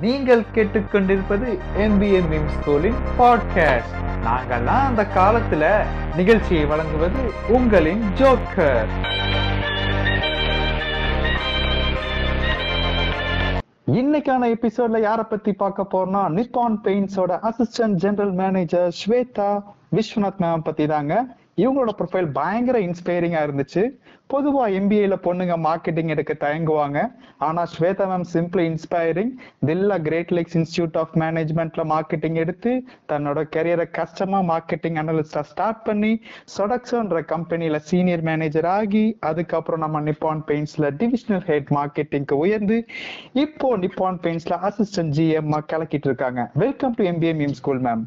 நீங்கள் கேட்டுக்கொண்டிருப்பது NBA meme ஸ்கூலின் podcast நாங்கள்லாம் அந்த காலத்துல நிகழ்ச்சியை வழங்குவது உங்களின் ஜோக்கர். இன்னைக்கான எபிசோட்ல யார பத்தி பார்க்க போறோம்னா Nippon பெயின்ஸோட assistant general manager Swetha Viswanath ma'am பத்தி தாங்க இவங்களோட ப்ரொஃபைல் பயங்கர இன்ஸ்பைரிங்கா இருந்துச்சு. பொதுவா எம்பிஏல பொண்ணுங்க மார்க்கெட்டிங் எடுக்க தயங்குவாங்க. ஆனா ஸ்வேதா மேம் சிம்பிளி இன்ஸ்பைரிங் தில்லா கிரேட் லேக்ஸ் இன்ஸ்டியூட் ஆஃப் மேனேஜ்மெண்ட்ல மார்க்கெட்டிங் எடுத்து தன்னோட கரியரை கஷ்டமா மார்க்கெட்டிங் அனலிஸ்டா ஸ்டார்ட் பண்ணி சொடக்ஸோன்ற கம்பெனில சீனியர் மேனேஜர் ஆகி அதுக்கப்புறம் நம்ம நிப்பான் பெயிண்ட்ஸ்ல டிவிஷனல் ஹெட் மார்க்கெட்டிங்க்கு உயர்ந்து இப்போ நிப்பான் பெயிண்ட்ஸ்ல அசிஸ்டன்ட் ஜிஎம் கலக்கிட்டு இருக்காங்க. Welcome to MBA meme school ma'am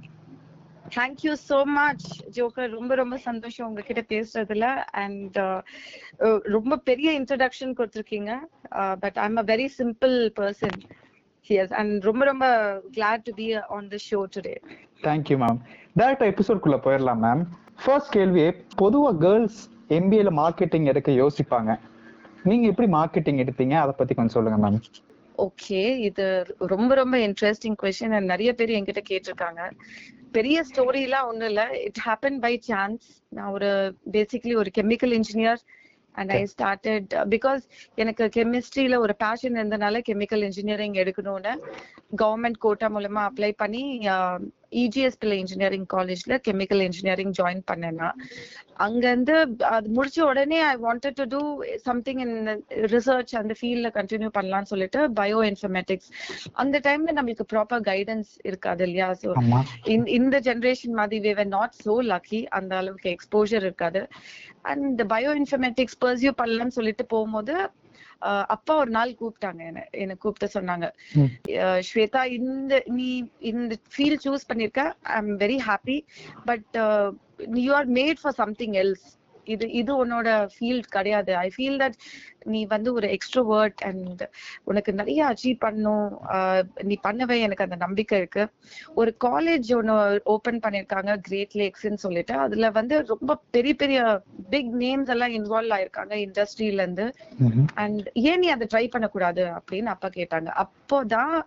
thank you so much joker ரொம்ப ரொம்ப சந்தோஷம் உங்ககிட்ட பேசுறதுல. அண்ட் ரொம்ப பெரிய இன்ட்ரடக்ஷன் கொடுத்துருக்கீங்க. But I'm a very simple person as and ரொம்ப ரொம்ப glad to be on the show today thank you ma'am டேரக்டா எபிசோட்குள்ள போயிடலாம் மேம் ஃபர்ஸ்ட் கேள்வி பொதுவா கேர்ள்ஸ் எம்பிஏல மார்க்கெட்டிங் எடுக்க யோசிப்பாங்க. நீங்க எப்படி மார்க்கெட்டிங் எடுத்தீங்க அதை பத்தி கொஞ்சம் சொல்லுங்க மேம் ஓகே இது ரொம்ப ரொம்ப இன்ட்ரெஸ்டிங் கொஸ்டின் நிறைய பேர் என்கிட்ட கேட்டிருக்காங்க. பெரிய ஸ்டோரிலாம் ஒண்ணு இல்ல இட் ஹேப்பன் பை சான்ஸ் நான் ஒரு பேசிக்லி ஒரு chemical engineer and I started because எனக்கு கெமிஸ்ட்ரியில ஒரு பேஷன் இருந்தனால கெமிக்கல் இன்ஜினியரிங் எடுக்கணும்னு கவர்மெண்ட் கோட்டா மூலமா அப்ளை பண்ணி இஜிஎஸ் பிள்ளை இன்ஜினியரிங் காலேஜ்ல கெமிக்கல் இன்ஜினியரிங் ஜாயின் பண்ணேன்னா அங்க இருந்து அது முடிச்ச உடனே I wanted to do something in research அந்த ஃபீல்ட்ல கண்டினியூ பண்ணலாம்னு சொல்லிட்டு பயோ இன்ஃபர்மேட்டிக்ஸ் அந்த டைம்ல நம்மளுக்கு ப்ராப்பர் கைடன்ஸ் இருக்காது இல்லையா? ஸோ இந்த ஜென்ரேஷன் மாதிரி we were not so lucky அந்த அளவுக்கு எக்ஸ்போஜர் இருக்காது. அண்ட் பயோ இன்ஃபர்மேட்டிக்ஸ் பர்சியூ பண்ணலாம்னு சொல்லிட்டு போகும்போது அப்பா ஒரு நாள் கூப்பிட்டாங்க என்ன என்ன கூப்பிட்டு சொன்னாங்க. ஸ்வேதா இந்த நீ இந்த ஃபீல்ட் சூஸ் பண்ணிருக்க. I am very happy but you are made for something else இது இது உன்னோட ஃபீல்ட் கிடையாது. ஐ ஃபீல் தட் நீ வந்து ஒரு எக்ஸ்ட்ரோவர்ட் அண்ட் உனக்கு நிறைய அச்சீவ் பண்ணும் நீ பண்ணவே எனக்கு அந்த நம்பிக்கை இருக்கு. ஒரு காலேஜ் ஒன்று ஓபன் பண்ணிருக்காங்க கிரேட் லேக்ஸ்ன்னு சொல்லிட்டு. அதுல வந்து ரொம்ப பெரிய பெரிய பிக் நேம்ஸ் எல்லாம் இன்வால்வ் ஆயிருக்காங்க இண்டஸ்ட்ரியில இருந்து. அண்ட் ஏன் நீ அதை ட்ரை பண்ணக்கூடாது அப்படின்னு அப்பா கேட்டாங்க. அப்போதான்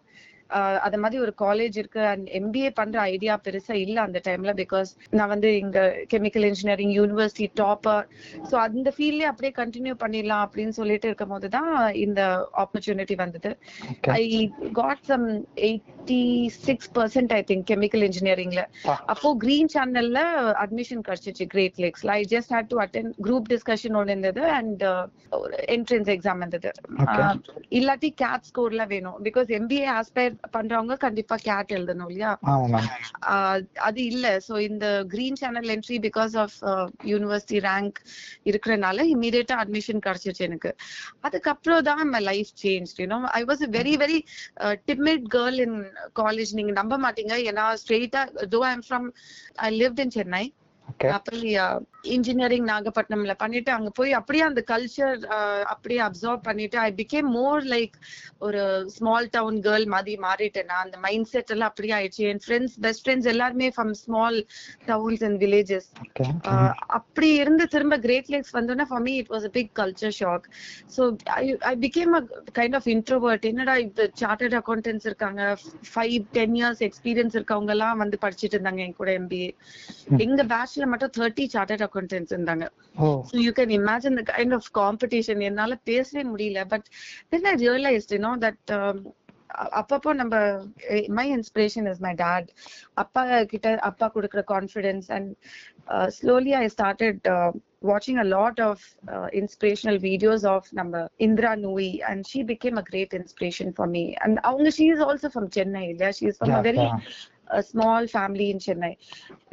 அத மாதிரி ஒரு காலேஜ் இருக்கு. அண்ட் எம்பிஏ பண்ற ஐடியா பெருசா இல்ல அந்த டைம்ல பிகாஸ் நான் வந்து இங்க chemical engineering university topper so அந்த ஃபீல்ட்லயே அப்படியே கண்டினியூ பண்ணிடலாம் அப்படின்னு சொல்லிட்டு இருக்கும் போது தான் இந்த ஆப்பர்ச்சுனிட்டி வந்தது. I got some eighty six percent I think chemical இன்ஜினியரிங்ல அப்போ கிரீன் சேனல்ல அட்மிஷன் கிடைச்சிச்சு Great லேக்ஸ்ல I just had to attend group discussion ஒன்று இருந்தது அண்ட் என்ட்ரன்ஸ் எக்ஸாம் இருந்தது இல்லாட்டி கேட் ஸ்கோர்ல வேணும். பிகாஸ் எம்பிஏ ஆஸ்பயர் பண்றவங்க கண்டிப்பா கேட் எழுதணும் இல்லையா? அது இல்ல. சோ இந்த green channel entry because of university rank இருக்கிறனால இமீடியட்டா அட்மிஷன் கிடைச்சிருச்சு எனக்கு. அதுக்கப்புறம் தான் my life change you know I was very very timid girl in college நீங்க நம்ப மாட்டீங்க. ஏன்னா ஸ்ட்ரெயிட்டா though I am from I lived in Chennai அப்படி இன்ஜினியரிங் நாகப்பட்டினம்ல பண்ணிட்டு அங்க போய் அப்படியே அந்த கல்ச்சர் அப்படியே அப்சர்வ் பண்ணிட்டு ஐ பிகேம் மோர் லைக் ஒரு ஸ்மால் டவுன் கேர்ள் மாதிரி மாறிட்டேன் நான் அந்த மைண்ட் செட் எல்லாம் அப்படியே ஆயிடுச்சு. என் ஃப்ரெண்ட்ஸ் பெஸ்ட் ஃப்ரெண்ட்ஸ் எல்லாருமே from small towns and villages அப்படி இருந்து திரும்ப கிரேட் லேக்ஸ் வந்தோன்னா for me it was a big culture shock so I became a kind of introvert என்னடா இப்ப சார்ட்டர்ட் அக்கௌண்டன்ஸ் இருக்காங்க ஃபைவ் டென் இயர்ஸ் எக்ஸ்பீரியன்ஸ் இருக்கவங்க எல்லாம் வந்து படிச்சுட்டு இருந்தாங்க என் கூட எம்பிஏ எங்க பேட்ச்ல மட்டும் தேர்ட்டி சார்ட்டர்ட் அக்கௌண்டன்ஸ் இருந்தாங்க so you can imagine the kind of competition என்னால பேசவே முடியல but then I realised you know that அப்பப்போ நம்ம my inspiration is my dad அப்பா கிட்ட அப்பா கொடுக்குற confidence and slowly I started watching a lot of uh, inspirational videos of number Indra Nui and she became a great inspiration for me and she is also from Chennai yeah? she is from yeah, a very yeah. A small family in Chennai.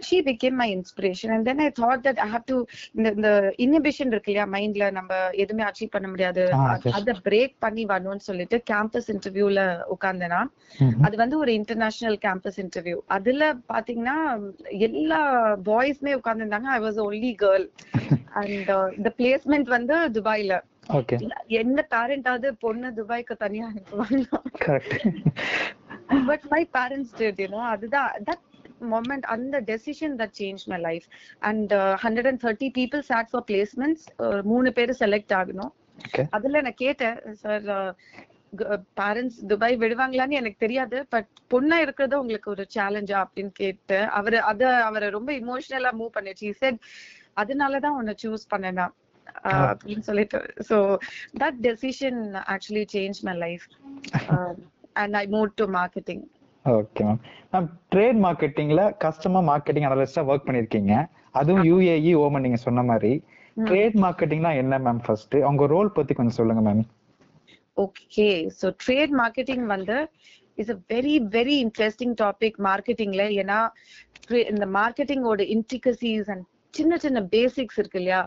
She became my inspiration. And then I thought that I have to, இந்த inhibition இருக்கு இல்லையா மைண்ட்ல நம்ம எதுவுமே achieve பண்ண முடியாது. அதை break பண்ணி வரணும்னு சொல்லிட்டு கேம்பஸ் இன்டர்வியூல உட்கார்ந்தேனா அது வந்து ஒரு இன்டர்நேஷனல் கேம்பஸ் இன்டர்வியூ அதுல பாத்தீங்கன்னா எல்லா பாய்ஸ்மே உட்கார்ந்துருந்தாங்க. I was only girl and இந்த பிளேஸ்மெண்ட் வந்து துபாயில. எந்த பேரண்டாவது பொண்ணு துபாய்க்கு தனியா அனுப்புவாங்க but my parents did you know அதுதான் that moment and the decision that changed my life. And uh, 130 people sat for placements மூணு பேர் செலக்ட் ஆகணும். அதுல நான் கேட்டேன் சார் பேரண்ட்ஸ் துபாய் விடுவாங்களான்னு எனக்கு தெரியாது பட் பொண்ணா இருக்கிறது உங்களுக்கு ஒரு சேலஞ்சா அப்படின்னு கேட்டு அவரு அத அவரை ரொம்ப இமோஷனலா மூவ் பண்ணிச்சு செட் அதனாலதான் உன்னை சூஸ் பண்ணனா அப்படின்னு சொல்லிட்டு. So that decision actually change my life and I move to marketing okay ma'am ma'am trade மார்க்கெட்டிங்ல customer marketing அனலிஸ்டா ஒர்க் பண்ணிருக்கீங்க. அதுவும் யூஏஇ ஓமன் நீங்க சொன்ன மாதிரி. ட்ரேட் மார்க்கெட்டிங்னா என்ன மேம் ஃபர்ஸ்ட் உங்க ரோல் பத்தி கொஞ்சம் சொல்லுங்க ma'am okay so trade marketing வந்து is a very very interesting topic மார்க்கெட்டிங்ல ஏன்னா இந்த மார்க்கெட்டிங்கோட இன்ட்ரிகசிஸ் அண்ட் சின்ன சின்ன பேசிக்ஸ் இருக்கு இல்லையா?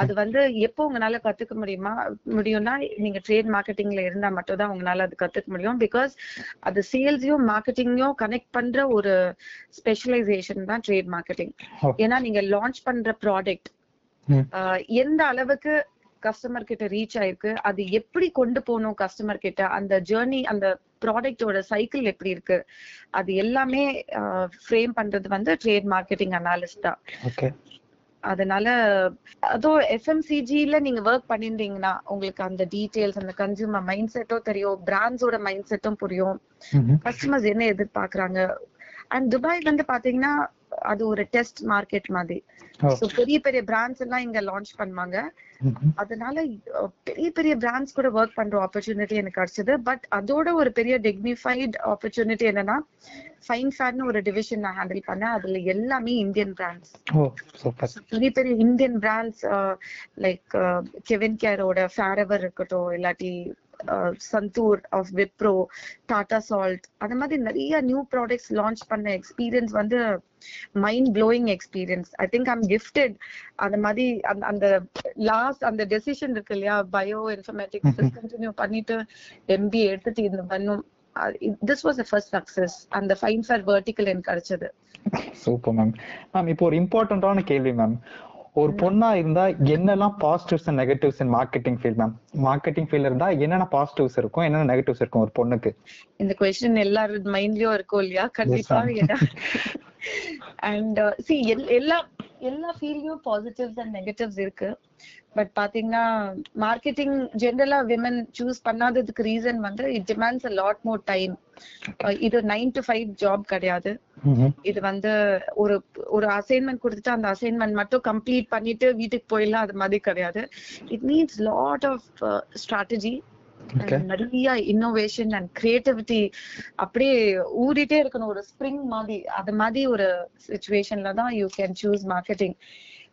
அது வந்து எப்போ உங்களால கத்துக்க முடியுமா? முடியும்னா நீங்க ட்ரேட் மார்க்கெட்டிங்ல இருந்தா மட்டும் தான் உங்களால அது கத்துக்க முடியும். பிகாஸ் அது சேல்ஸையும் மார்க்கெட்டிங்கையும் கனெக்ட் பண்ற ஒரு ஸ்பெஷலைசேஷன் தான் ட்ரேட் மார்க்கெட்டிங் ஏன்னா நீங்க லான்ச் பண்ற ப்ராடக்ட் எந்த அளவுக்கு கஸ்டமர் கிட்ட ரீச் ஆயிருக்கு அது எப்படி கொண்டு போகணும் கஸ்டமர் கிட்ட அந்த ஜேர்னி அந்த ப்ராடக்டோட சைக்கிள் எப்படி இருக்கு அது எல்லாமே ஃப்ரேம் பண்றது வந்து ட்ரேட் மார்க்கெட்டிங் அனாலிஸ்ட் தான். அதனால அதோ எஃப்எம்சிஜில நீங்க ஒர்க் பண்ணிருந்தீங்கன்னா உங்களுக்கு அந்த டீடைல்ஸ் அந்த கன்சியூமர் மைண்ட் செட்டும் தெரியும் பிராண்ட்ஸோட மைண்ட் செட்டும் புரியும். கஸ்டமர்ஸ் என்ன எதிர்பார்க்கறாங்க? அண்ட் துபாய் வந்து பாத்தீங்கன்னா அது ஒரு டெஸ்ட் மார்க்கெட் மாதிரி. சோ பெரிய பெரிய பிராண்ட்ஸ் எல்லாம் இங்க லான்ச் பண்ணுவாங்க. அதனால பெரிய பெரிய பிராண்ட்ஸ் கூட ஒர்க் பண்ற ஆப்பர்ச்சுனிட்டி எனக்கு கிடைச்சது. பட் அதோட ஒரு பெரிய டிக்னிஃபைட் ஆப்பர்ச்சுனிட்டி என்னன்னா ஃபைன் ஃபேர்னு ஒரு டிவிஷன் நான் ஹேண்டில் பண்ணேன். அதுல எல்லாமே இந்தியன் பிராண்ட்ஸ் பெரிய பெரிய இந்தியன் பிராண்ட்ஸ் லைக் கெவின் கேரோட ஃபேரவர் இருக்கட்டும் இல்லாட்டி சந்தூர் ஆஃப் விப்ரோ டாடா சால்ட் அந்த மாதிரி நிறைய நியூ ப்ராடக்ட்ஸ் லான்ச் பண்ண எக்ஸ்பீரியன்ஸ் வந்து mind blowing experience I think I'm gifted அந்த மாதிரி அந்த அந்த லாஸ்ட் அந்த டெசிஷன் இருக்கு இல்லையா? பயோ இன்ஃபர்மேட்டிக்ஸ் டிஸ்கண்டினியூ பண்ணிட்டு எம்பிஏ எடுத்துட்டு இந்த பண்ணும். திஸ் வாஸ் ஃபர்ஸ்ட் சக்சஸ் அந்த ஃபைன் ஃபேர் வெர்டிக்கல் எனக்கு கிடைச்சது. சூப்பர் மேம் மேம் இப்போ ஒரு இம்பார்ட்டன்டான கேள்வி மேம் ஒரு பொண்ணா இருந்தா என்னெல்லாம் positives and negatives in marketing field ma'am marketing field இருந்தா என்னென்ன பாசிட்டிவ்ஸ் இருக்கும் என்னென்ன நெகட்டிவ்ஸ் இருக்கும் ஒரு பொண்ணுக்கு? இந்த கொஸ்டின் எல்லாரோட மைண்ட்லயும் இருக்கும் இல்லையா? கண்டிப்பா அண்ட் சி எல்லா எல்லா ஃபீல்ட்லயும் பாசிட்டிவ்ஸ் அண்ட் நெகட்டிவ்ஸ் இருக்கு. பட் பாத்தீங்கன்னா மார்க்கெட்டிங் ஜென்ரலா விமன் சூஸ் பண்ணாததுக்கு ரீசன் வந்து it demands a lot more time இது நைன் டு ஃபைவ் ஜாப் கிடையாது. இது வந்து ஒரு ஒரு அசைன்மெண்ட் கொடுத்துட்டு அந்த அசைன்மெண்ட் மட்டும் கம்ப்ளீட் பண்ணிட்டு வீட்டுக்கு போயிடலாம் அது மாதிரி கிடையாது. It needs lot of strategy நிறைய இன்னோவேஷன் அண்ட் கிரியேட்டிவிட்டி அப்படியே ஊறிட்டே இருக்கணும். ஒரு ஸ்ப்ரிங் மாதிரி அது மாதிரி ஒரு சுச்சுவேஷன்ல தான் யூ கேன் சூஸ் மார்க்கெட்டிங்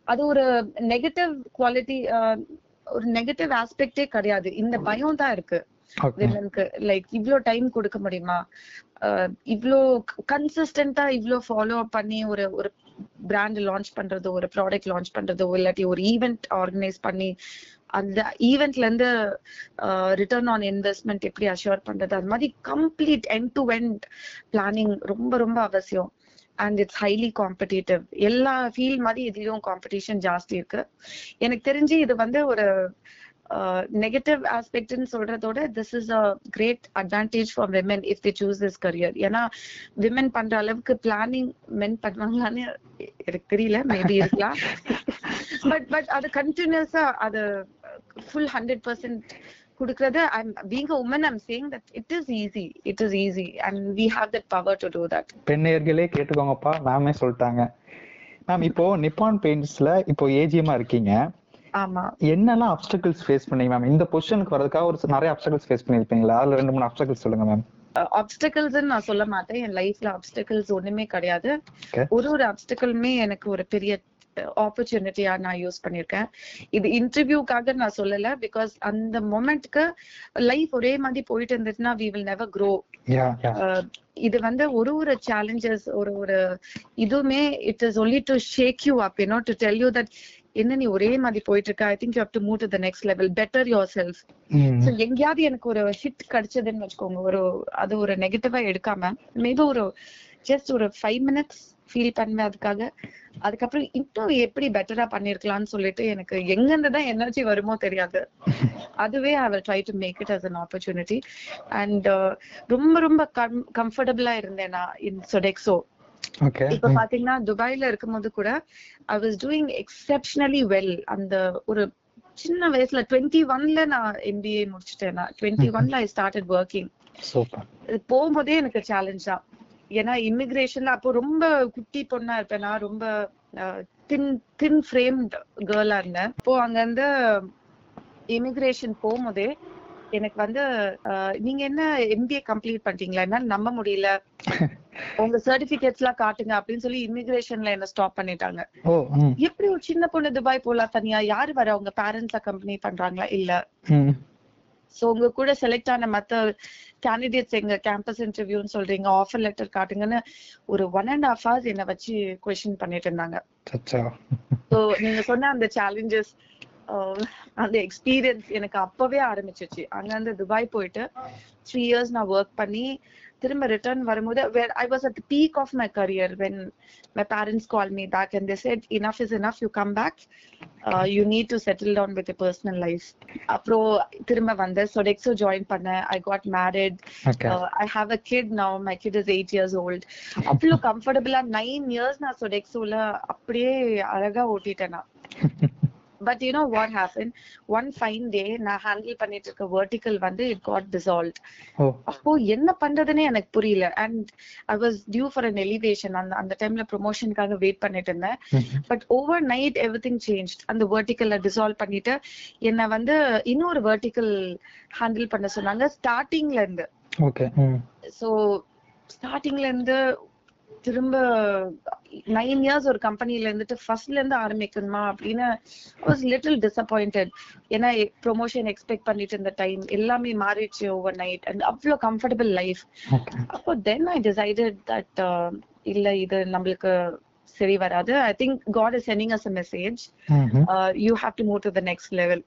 அது ஒரு நெகட்டிவ் குவாலிட்டி ஒரு நெகட்டிவ் ஆஸ்பெக்டே கிடையாது. இந்த பயம் தான் இருக்கு. விமனுக்கு லைக் இவ்ளோ டைம் கொடுக்க முடியுமா? இவ்ளோ கன்சிஸ்டன்டா இவ்ளோ ஃபாலோ பண்ணி ஒரு ஒரு பிராண்ட் லான்ச் பண்றது ஒரு ப்ராடக்ட் லான்ச் பண்றதோ இல்லாட்டி ஒரு ஈவெண்ட் ஆர்கனைஸ் பண்ணி அந்த ஈவெண்ட்ல இருந்து ரிட்டர்ன் ஆன் இன்வெஸ்ட்மெண்ட் எப்படி அஷ்யூர் பண்றது? அது மாதிரி complete end to end planning ரொம்ப ரொம்ப அவசியம். அண்ட் இட்ஸ் ஹைலி காம்படிட்டிவ் எல்லா ஃபீல்ட் மாதிரி இதுலயும் காம்படிஷன் ஜாஸ்தி இருக்கு. எனக்கு தெரிஞ்சு இது வந்து ஒரு நெகட்டிவ் ஆஸ்பெக்ட்னு சொல்றதோட this is a great advantage for women if they choose this career ஏன்னா விமன் பண்ற அளவுக்கு பிளானிங் மென் பண்ணுவாங்களான்னு எனக்கு தெரியல மேபி இருக்கலாம். பட் பட் அது கண்டினியூஸா அது ஃபுல் ஹண்ட்ரட் பர்சன்ட் கொடுக்கறது. I'm being a woman I'm saying that it is easy it is easy and we have that power to do that பெண்ணியர்களே கேட்டுக்கோங்கப்பா. மேமே சொல்லிட்டாங்க. மேம் இப்போ நிப்பான் பெயிண்ட்ஸ்ல இப்போ ஏஜிஎம்மா இருக்கீங்க. என்னெல்லாம் அப்டக்கிள்ஸ் ஃபேஸ் பண்ணீங்க மேம் இந்த பொசிஷனுக்கு வரதுக்காக ஒரு நிறைய அப்டக்கிள்ஸ் ஃபேஸ் பண்ணிருப்பீங்களா? அதுல ரெண்டு மூணு அப்டக்கிள்ஸ் சொல்லுங்க மேம் அப்டக்கிள்ஸ் நான் சொல்ல மாட்டேன். என் லைஃப்ல அப்டக்கிள்ஸ் ஒண்ணுமே கிடையாது. ஒரு ஒரு அப்டக்கிளுமே எனக்கு ஒரு பெரிய ஆப்பர்ச்சுனிட்டியா நான் யூஸ் பண்ணிருக்கேன். இது இன்டர்வியூக்காக நான் சொல்லல. பிகாஸ் அந்த மொமெண்ட்க்கு லைஃப் ஒரே மாதிரி போயிட்டு இருந்துச்சுன்னா வி வில் நெவர் க்ரோ இது வந்து ஒரு ஒரு சேலஞ்சஸ் ஒரு ஒரு இதுவுமே it is only to shake you up you know to tell you that என்ன நீ ஒரே மாதிரி போயிட்டு இருக்க I think you have to move to the next level better yourself so எங்கேயாவது எனக்கு ஒரு ஹிட் கிடைச்சதுன்னு வச்சுக்கோங்க. ஒரு அது ஒரு நெகட்டிவா எடுக்காம மேபி ஒரு ஜஸ்ட் ஒரு ஃபைவ் மினிட்ஸ் ஃபீல் பண்ணுவேன் அதுக்காக. அதுக்கப்புறம் இன்னும் எப்படி பெட்டரா பண்ணிருக்கலாம்னு சொல்லிட்டு எனக்கு எங்க இருந்து தான் எனர்ஜி வருமோ தெரியாது. அதுவே I will try to make it as an opportunity and ரொம்ப ரொம்ப கம்ஃபர்டபுளா இருந்தேன் நான் இன் சொடெக்ஸோ இப்ப பாத்தீங்கன்னா துபாய்ல இருக்கும்போது கூட I was doing exceptionally well அந்த ஒரு சின்ன வயசுல டுவெண்ட்டி ஒன்ல நான் எம்பிஏ முடிச்சிட்டேன். நான் டுவெண்ட்டி ஒன்ல ஐ ஸ்டார்டட் ஒர்க்கிங் போகும்போதே எனக்கு சேலஞ்ச் தான். ஏன்னா இமிகிரேஷன்ல அப்போ ரொம்ப குட்டி பொண்ணா இருப்பேன். நான் ரொம்ப தின் தின் ஃப்ரேம்ட் கேர்ளா இருந்தேன். இப்போ அங்க இருந்து இமிகிரேஷன் போகும்போதே எனக்கு வந்து நீங்க என்ன எம்பிஏ கம்ப்ளீட் பண்ணிட்டீங்களா என்னால நம்ப முடியல. உங்க சர்டிபிகேட்ஸ் எல்லாம் காட்டுங்க அப்படின்னு சொல்லி இமிகிரேஷன்ல என்ன ஸ்டாப் பண்ணிட்டாங்க. எப்படி ஒரு சின்ன பொண்ணு துபாய் போலாம் தனியா? யாரு வர? உங்க பேரண்ட்ஸ் அக்கம்பெனி பண்றாங்களா? இல்ல. சோ உங்க கூட செலக்ட் ஆன மத்த கேண்டிடேட்ஸ் எங்க கேம்பஸ் இன்டர்வியூன்னு சொல்றீங்க ஆஃபர் லெட்டர் காட்டுங்கன்னு ஒரு ஒன் அண்ட் ஹாஃப் ஹவர்ஸ் என்ன வச்சு கொஸ்டின் பண்ணிட்டு இருந்தாங்க. சோ நீங்க சொன்ன அந்த சேலஞ்சஸ் அந்த எக்ஸ்பீரியன்ஸ் எனக்கு அப்பவே ஆரம்பிச்சிச்சு. அங்க இருந்து துபாய் போயிட்டு த்ரீ இயர்ஸ் நான் ஒர்க் பண்ணி திரும்ப ரிட்டர்ன் வரும்போது where I was at the peak of my career when my parents call me back and they said enough is enough you come back you need to settle down with personal life அப்புறம் திரும்ப வந்தேன். Sodexo join பண்ணேன். I got married I have a kid now my kid is eight years old அவ்வளோ கம்ஃபர்டபுளா nine years நான் சொடெக்ஸோல அப்படியே அழகா ஓட்டிட்டேன் நான். But you know what happen one fine day நான் ஹேண்டில் பண்ணிட்டு இருக்க வெர்டிக்கல் வந்து இட் காட் டிசால்வ் அப்போ என்ன பண்றதுன்னே எனக்கு புரியல. And I was due for an elevation அந்த அந்த டைம்ல ப்ரொமோஷனுக்காக வெயிட் பண்ணிட்டு இருந்தேன். But over night every thing change அந்த வெர்டிக்கல்ல டிசால்வ் பண்ணிட்டு என்னை வந்து இன்னொரு வெர்டிக்கல் ஹேண்டில் பண்ண சொன்னாங்க ஸ்டார்டிங்ல இருந்து. ஓகே ஸோ ஸ்டார்டிங்ல இருந்து திரும்ப நைன் இயர்ஸ் ஒரு கம்பெனில இருந்துட்டு ஃபர்ஸ்ட்ல இருந்து ஆரம்பிக்கணுமா அப்படின்னு வாஸ் லிட்டில் டிசப்பாயிண்டட் ஏன்னா ப்ரொமோஷன் எக்ஸ்பெக்ட் பண்ணிட்டு இருந்த டைம் எல்லாமே மாறிடுச்சு ஓவர் நைட் அண்ட் அவ்வளோ கம்ஃபர்டபுள் லைஃப் அப்போ தென் ஐ டிசைடட் தட் இல்ல இது நம்மளுக்கு சரி வராது. I think God is sending us a message hmm uh, you have to move to the next level.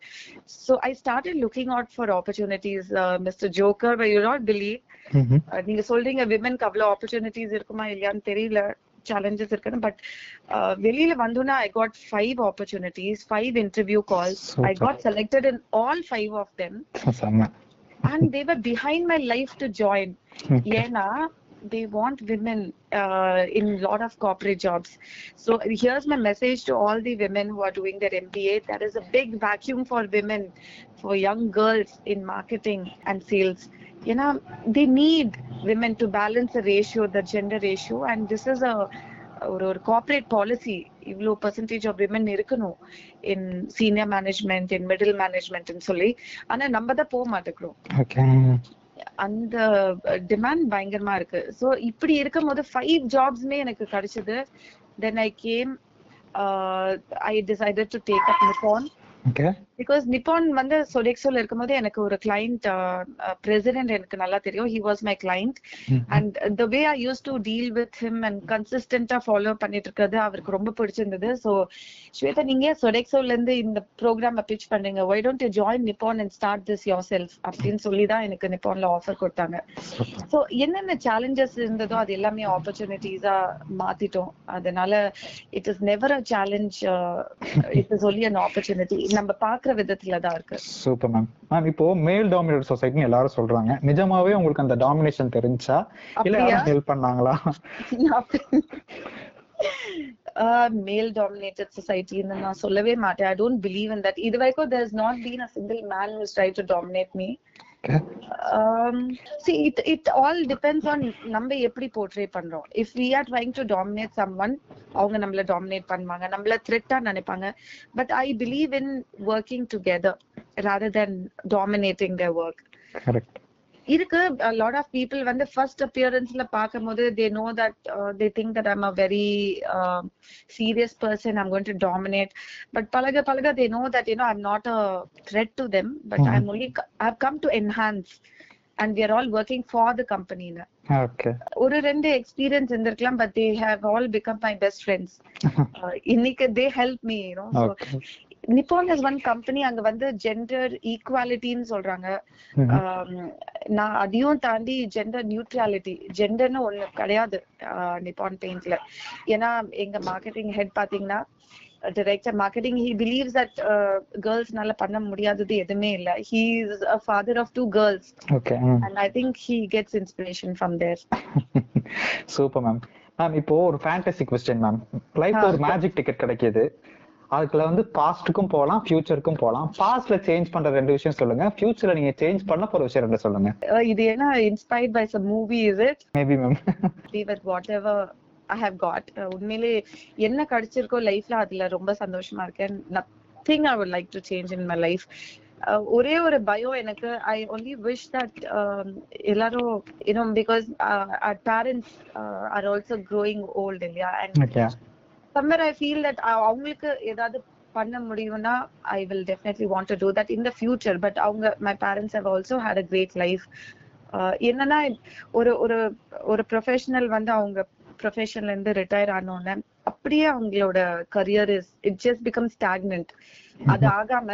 So I started looking out for opportunities, uh, Mr. Joker, but you not believe. ம் Uh, நீங்க சொல்றீங்க விமென்க்கு அவ்வளவு opportunities இருக்குமா இல்லையான்னு தெரியல. challenges இருக்குன்னு but வெளியில வந்தோன்னா I got five opportunities five interview calls I Super. Got selected in all five of them செம்ம and they were behind my life to join Okay. ஏன்னா they want women uh, in lot of corporate jobs so here's my message to all the women who are doing their mba there is a big vacuum for women for young girls in marketing and sales You know they need women to balance the ratio the gender ratio and this is a ஒரு ஒரு corporate policy இவ்வளோ percentage of women இருக்கணும் in senior management in middle மேனேஜ்மெண்ட்னு சொல்லி. ஆனா நம்ம தான் போக மாட்டேங்கிறோம். அந்த டிமாண்ட் பயங்கரமா இருக்கு. சோ இப்படி இருக்கும் போது ஃபைவ் ஜாப்ஸ்மே எனக்கு கிடைச்சது. Then I came I decided to take up Nippon because Nippon வந்து சொடெக்ஸோல இருக்கும்போது எனக்கு ஒரு கிளைண்ட் பிரசிடென்ட் எனக்கு நல்லா தெரியும். He was my client and the way I use to deal with him and கன்சிஸ்டன்டா follow பண்ணிட்டு இருக்கிறது அவருக்கு ரொம்ப பிடிச்சிருந்தது. ஸோ ஸ்வேதா நீங்க சொடெக்ஸோல இருந்து இந்த ப்ரோக்ராம் பிச் பண்றீங்க why don't you join Nippon and start this yourself அப்படின்னு சொல்லி தான் எனக்கு நிப்பான்ல ஆஃபர் கொடுத்தாங்க. ஸோ என்னென்ன சேலஞ்சஸ் இருந்ததோ அது எல்லாமே ஆப்பர்ச்சுனிட்டிஸா மாத்திட்டோம். அதனால it is never a challenge it is only an opportunity நம்ம பாக்குற விதத்துல தான் இருக்கு. சூப்பர் மேம் மேம் இப்போ மேல் டாமினேட் சொசைட்டின்னு எல்லாரும் சொல்றாங்க. நிஜமாவே உங்களுக்கு அந்த டாமினேஷன் தெரிஞ்சா? இல்ல ஹெல்ப் பண்ணாங்களா? மேல் டாமினேட்டட் சொசைட்டின்னு நான் சொல்லவே மாட்டேன். I don't believe in that இது வரைக்கும் there is not been a single man whose try to dominate me. Um, see it it all depends நம்ம எப்படி போர்ட்ரே பண்றோம் if we are trying to dominate someone அவங்க நம்மள dominate பண்ணுவாங்க நம்மள த்ரெட்டா நினைப்பாங்க but I believe in working together rather then dominating the work correct இருக்கு. லாட் ஆஃப் பீப்புள் வந்து ஃபர்ஸ்ட் அப்பியரன்ஸ்ல பார்க்கும்போது they know that they think that I'm a very serious person I'm going to dominate but பழக பழக they know that you know I'm not a threat to them but I only I come to enhance and we are all working for the கம்பெனின்னு ஒரு ரெண்டு experience இருந்திருக்கலாம் but they have all become my best friends இன்னைக்கு they help me you know Nippon is one company அங்க வந்து gender ஈக்குவாலிட்டின்னு சொல்றாங்க. நான் அதையும் தாண்டி ஜெண்டர் நியூட்ரலிட்டி ஜெண்டர்னு ஒண்ணு கிடையாது நிப்பான் பெயிண்ட்ல ஏன்னா எங்க மார்க்கெட்டிங் ஹெட் பாத்தீங்கன்னா director marketing he believes that கேர்ள்ஸ்னால பண்ண முடியாதது எதுவுமே இல்ல. He is a father of two girls okay and I think he gets inspiration from there super ma'am ma'am இப்போ ஒரு ஃபேண்டசி கொஸ்டின் மேம் லைஃப்ல ஒரு மேஜிக் டிக்கெட் கிடைக்குது. அதுக்குள்ள வந்து பாஸ்டுக்கும் போகலாம் ஃபியூச்சருக்கும் போகலாம் பாஸ்ட்ல சேஞ்ச் பண்ற ரெண்டு விஷயம் சொல்லுங்க. ஃபியூச்சர்ல நீங்க சேஞ்ச் பண்ண போற விஷயம் ரெண்டு சொல்லுங்க. இது என்ன inspired by some movie is it maybe ma'am with whatever I have got உண்மையிலே என்ன கிடைச்சிருக்கோ லைஃப்ல அதுல ரொம்ப சந்தோஷமா இருக்கேன். Nothing I would like to change in my life ஒரே ஒரு பயம் எனக்கு ஐ ஒன்லி விஷ் தட் எல்லாரும் you know because parents are also growing old இல்லையா? And somewhere I feel that அவங்களுக்கு ஏதாவது பண்ண முடியும்னா I will definitely want to do that in the future but அவங்க my parents have also had a great life என்னன்னா ஒரு ஒரு ஒரு ப்ரொஃபஷனல் வந்து அவங்க ப்ரொஃபஷன்ல இருந்து ரிட்டையர் ஆனோடனே அப்படியே அவங்களோட career is it just become stagnant அது ஆகாம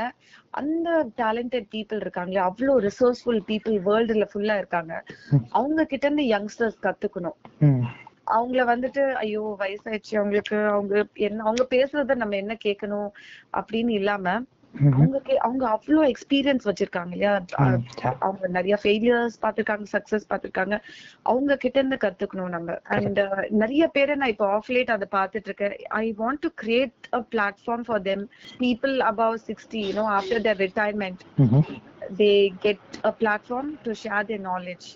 அந்த டேலண்டட் பீப்புள் இருக்காங்களே அவ்வளோ ரிசோர்ஸ்ஃபுல் பீப்புள் வேர்ல்டுல ஃபுல்லா இருக்காங்க. அவங்க கிட்ட இருந்து யங்ஸ்டர்ஸ் கத்துக்கணும். அவங்கள வந்துட்டு ஐயோ வயசாயிடுச்சு. அவங்களுக்கு அவங்க என்ன அவங்க பேசுறத நம்ம என்ன கேட்கணும்? அப்படின்னு இல்லாம அவங்க அவங்க அவ்வளோ எக்ஸ்பீரியன்ஸ் வச்சிருக்காங்க இல்லையா? அவங்க நிறைய ஃபெயிலியர்ஸ் பார்த்திருக்காங்க சக்சஸ் பார்த்திருக்காங்க. அவங்க கிட்ட இருந்து கத்துக்கணும் நம்ம. அண்ட் நிறைய பேரை நான் இப்போ ஆஃப் லேட் அதை பார்த்துட்டு இருக்கேன். I want to create a platform for them people above sixty you know after their retirement they get a platform to share their knowledge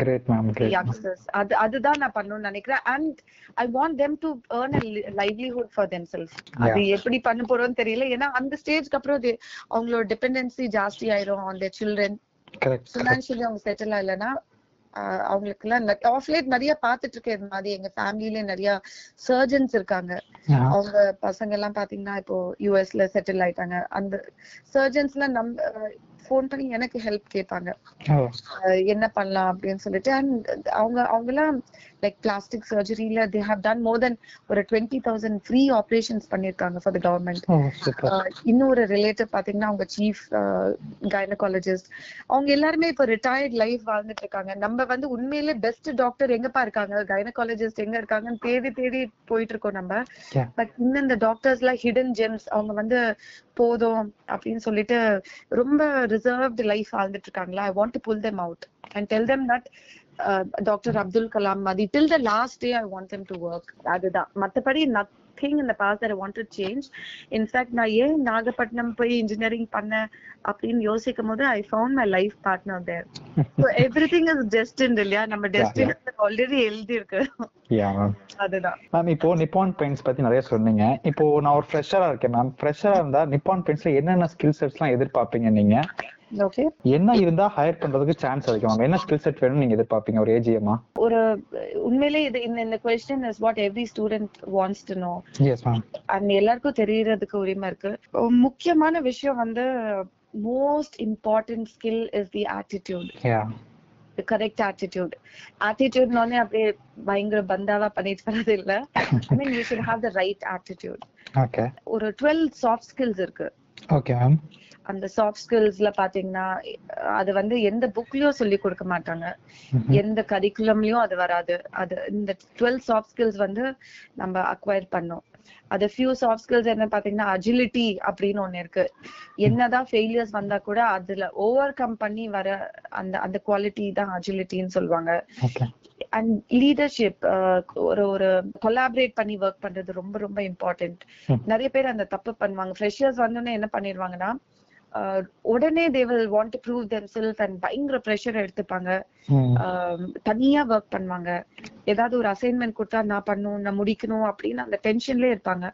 great ma'am great youngsters அது அதுதான் நான் பண்ணணும்னு நினைக்கிறேன். And I want them to a livelihood for them self அது எப்படி பண்ண போறோம்னு தெரியல. ஏன்னா அந்த ஸ்டேஜ்க்கு அப்புறம் அவங்களோட டிபெண்டன்சி ஜாஸ்தி ஆயிரும். On their children correct financially அவங்க செட்டில் ஆகலைன்னா ஆஹ் அவங்களுக்கு எல்லாம் ஆஃப்லேட் நிறைய பார்த்துட்டு இருக்கேன். இது மாதிரி எங்க ஃபேமிலில நிறைய சர்ஜன்ஸ் இருக்காங்க. அவங்க பசங்க எல்லாம் பாத்தீங்கன்னா இப்போ யூஎஸ்ல செட்டில் ஆயிட்டாங்க. அந்த சர்ஜன்ஸ் எல்லாம் நம்ம ஃபோன் பண்ணி எனக்கு ஹெல்ப் கேட்பாங்க அஹ் என்ன பண்ணலாம் அப்படின்னு சொல்லிட்டு அண்ட் அவங்க அவங்க எல்லாம் like plastic சர்ஜரியில they have done more then ஒரு டுவெண்ட்டி தௌசண்ட் ஃப்ரீ ஆப்ரேஷன்ஸ் பண்ணிருக்காங்க ஃபார் த கவர்மெண்ட் இன்னொரு ரிலேட்டிவ் பாத்தீங்கன்னா அவங்க சீஃப் கைனகாலஜிஸ்ட் அவங்க எல்லாருமே இப்ப ரிட்டையர்ட் லைஃப் வாழ்ந்துட்டு இருக்காங்க. நம்ம வந்து உண்மையிலே பெஸ்ட் டாக்டர் எங்கப்பா இருக்காங்க? கைனகாலஜிஸ்ட் எங்க இருக்காங்கன்னு தேடி தேடி போயிட்டு இருக்கோம் நம்ம. பட் இன்னும் இந்த டாக்டர்ஸ் எல்லாம் ஹிடன் ஜெம்ஸ் அவங்க வந்து போதும் அப்படின்னு சொல்லிட்டு ரொம்ப ரிசர்வ்டு லைஃப் வாழ்ந்துட்டு இருக்காங்களா I want to pull them out and tell them that doctor Abdul Kalam Mathi till the last day I want them to work அதுதான். நத்திங் இந்த pass I want to change in fact நான் ஏன் நாகப்பட்டினம் போய் engineering பண்ணேன் அப்படின்னு யோசிக்கும் போது I found my life partner there so everything is destiny இல்லையா நம்ம டெஸ்டின் ஆல்ரெடி எழுதி இருக்கு அதுதான். மேம் இப்போ நிப்பான் பெயிண்ட்ஸ் பத்தி நிறைய சொன்னீங்க. இப்போ நான் ஒரு ஃப்ரெஷரா இருக்கேன் மேம் ஃப்ரெஷரா இருந்தா நிப்பான் பெயிண்ட்ஸ்ல என்னென்ன ஸ்கில் செட்ஸ் எல்லாம் எதிர்பார்ப்பீங்க நீங்க? என்ன இருந்தா ஹையர் பண்றதுக்கு சான்ஸ் அதிகம் மேம் என்ன ஸ்கில் செட் வேணும்னு நீங்க எதிர்பார்ப்பீங்க? ஒரு ஏஜிஎம்மா ஒரு உண்மையிலே இது இந்த இந்த question is what every student wants to know yes ma'am and எல்லாருக்கும் தெரியறதுக்கு உரிமை இருக்கு. முக்கியமான விஷயம் வந்து most important skill is the attitude yeah correct attitude ஆட்டிடியூட்னோடனே அப்படியே பயங்கர பந்தாவா பண்ணிட்டு வர்றது இல்ல. I mean you should have the right attitude okay ஒரு டுவெல் சாஃப்ட் ஸ்கில்ஸ் இருக்கு. ஓகே மேம் அந்த சாஃப்ட் ஸ்கில்ஸ்ல பாத்தீங்கன்னா அது வந்து எந்த புக்லயும் சொல்லி கொடுக்க மாட்டாங்க. எந்த கரிக்குலம்லயும் அது வராது. அது இந்த டுவெல் சாஃப்ட் ஸ்கில்ஸ் வந்து நம்ம அக்வயர் பண்ணோம். அது ஃபியூ சாஃப்ட் ஸ்கில்ஸ் என்ன பாத்தீங்கன்னா அஜிலிட்டி அப்படின்னு ஒண்ணு இருக்கு. என்னதான் ஃபெயிலியர்ஸ் வந்தா கூட அதுல ஓவர் கம் பண்ணி வர அந்த அந்த குவாலிட்டி தான் அஜிலிட்டின்னு சொல்லுவாங்க. அண்ட் லீடர்ஷிப் ஒரு ஒரு கொலாபரேட் பண்ணி ஒர்க் பண்றது ரொம்ப ரொம்ப இம்பார்ட்டன்ட். நிறைய பேர் அந்த தப்பு பண்ணுவாங்க. ஃப்ரெஷர்ஸ் வந்தோடனே என்ன பண்ணிடுவாங்கன்னா உடனே they will want to prove them self and பயங்கர ப்ரெஷர் எடுத்துப்பாங்க. தனியா ஒர்க் பண்ணுவாங்க. ஏதாவது ஒரு அசைன்மெண்ட் கொடுத்தா நான் பண்ணணும் நான் முடிக்கணும் அப்படின்னு அந்த டென்ஷன்லயே இருப்பாங்க.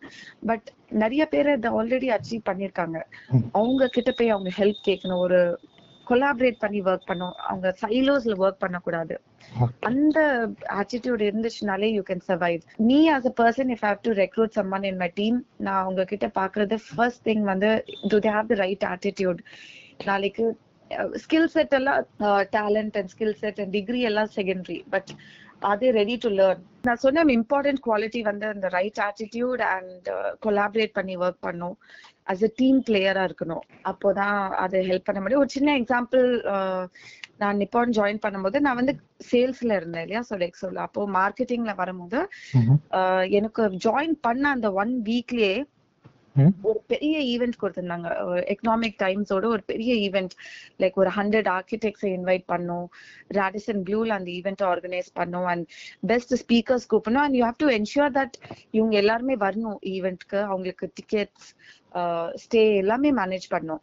பட் நிறைய பேர் இதை ஆல்ரெடி அச்சீவ் பண்ணிருக்காங்க. அவங்க கிட்ட போய் அவங்க ஹெல்ப் கேட்கணும். ஒரு கொலாபரேட் பண்ணி ஒர்க் பண்ணணும் அவங்க சைலோஸ்ல ஒர்க் பண்ணக்கூடாது. அந்த attitude இருந்துச்சுனாலே you can survive me as a person if have to recruit someone in my team நான் உங்ககிட்ட பாக்குறது ஃபர்ஸ்ட் திங் வந்து do they have the right attitude நாளைக்கு ஸ்கில் செட் எல்லாம் talent and skill set and degree எல்லாம் secondary but அது ready to learn நான் சொன்ன இம்பார்ட்டன்ட் குவாலிட்டி வந்து அந்த ரைட் ஆட்டிடியூட் அண்ட் கொலாபரேட் பண்ணி ஒர்க் பண்ணும். அஸ் அ டீம் பிளேயரா இருக்கணும். அப்போதான் அது ஹெல்ப் பண்ண முடியும். ஒரு சின்ன எக்ஸாம்பிள் நான் நிப்பான் ஜாயின் பண்ணும்போது நான் வந்து சேல்ஸ்ல இருந்தேன் இல்லையா? சொல் அப்போ மார்க்கெட்டிங்ல வரும்போது ஆஹ் எனக்கு ஜாயின் பண்ண அந்த ஒன் வீக்லயே ஒரு பெரிய ஈவெண்ட் கொடுத்திருந்தாங்க. எக்கனாமிக் டைம்ஸோட ஒரு பெரிய ஈவெண்ட் லைக் ஒரு ஹண்ட்ரட் ஆர்கிடெக்ட்ஸை இன்வைட் பண்ணோம். ராடிசன் ப்ளூல அந்த ஈவெண்ட் ஆர்கனைஸ் பண்ணோம். அண்ட் பெஸ்ட் ஸ்பீக்கர்ஸ் கூப்பிடணும். And you have to ensure that இவங்க எல்லாருமே வரணும் ஈவெண்ட்க்கு அவங்களுக்கு டிக்கெட்ஸ் ஸ்டே எல்லாமே மேனேஜ் பண்ணோம்.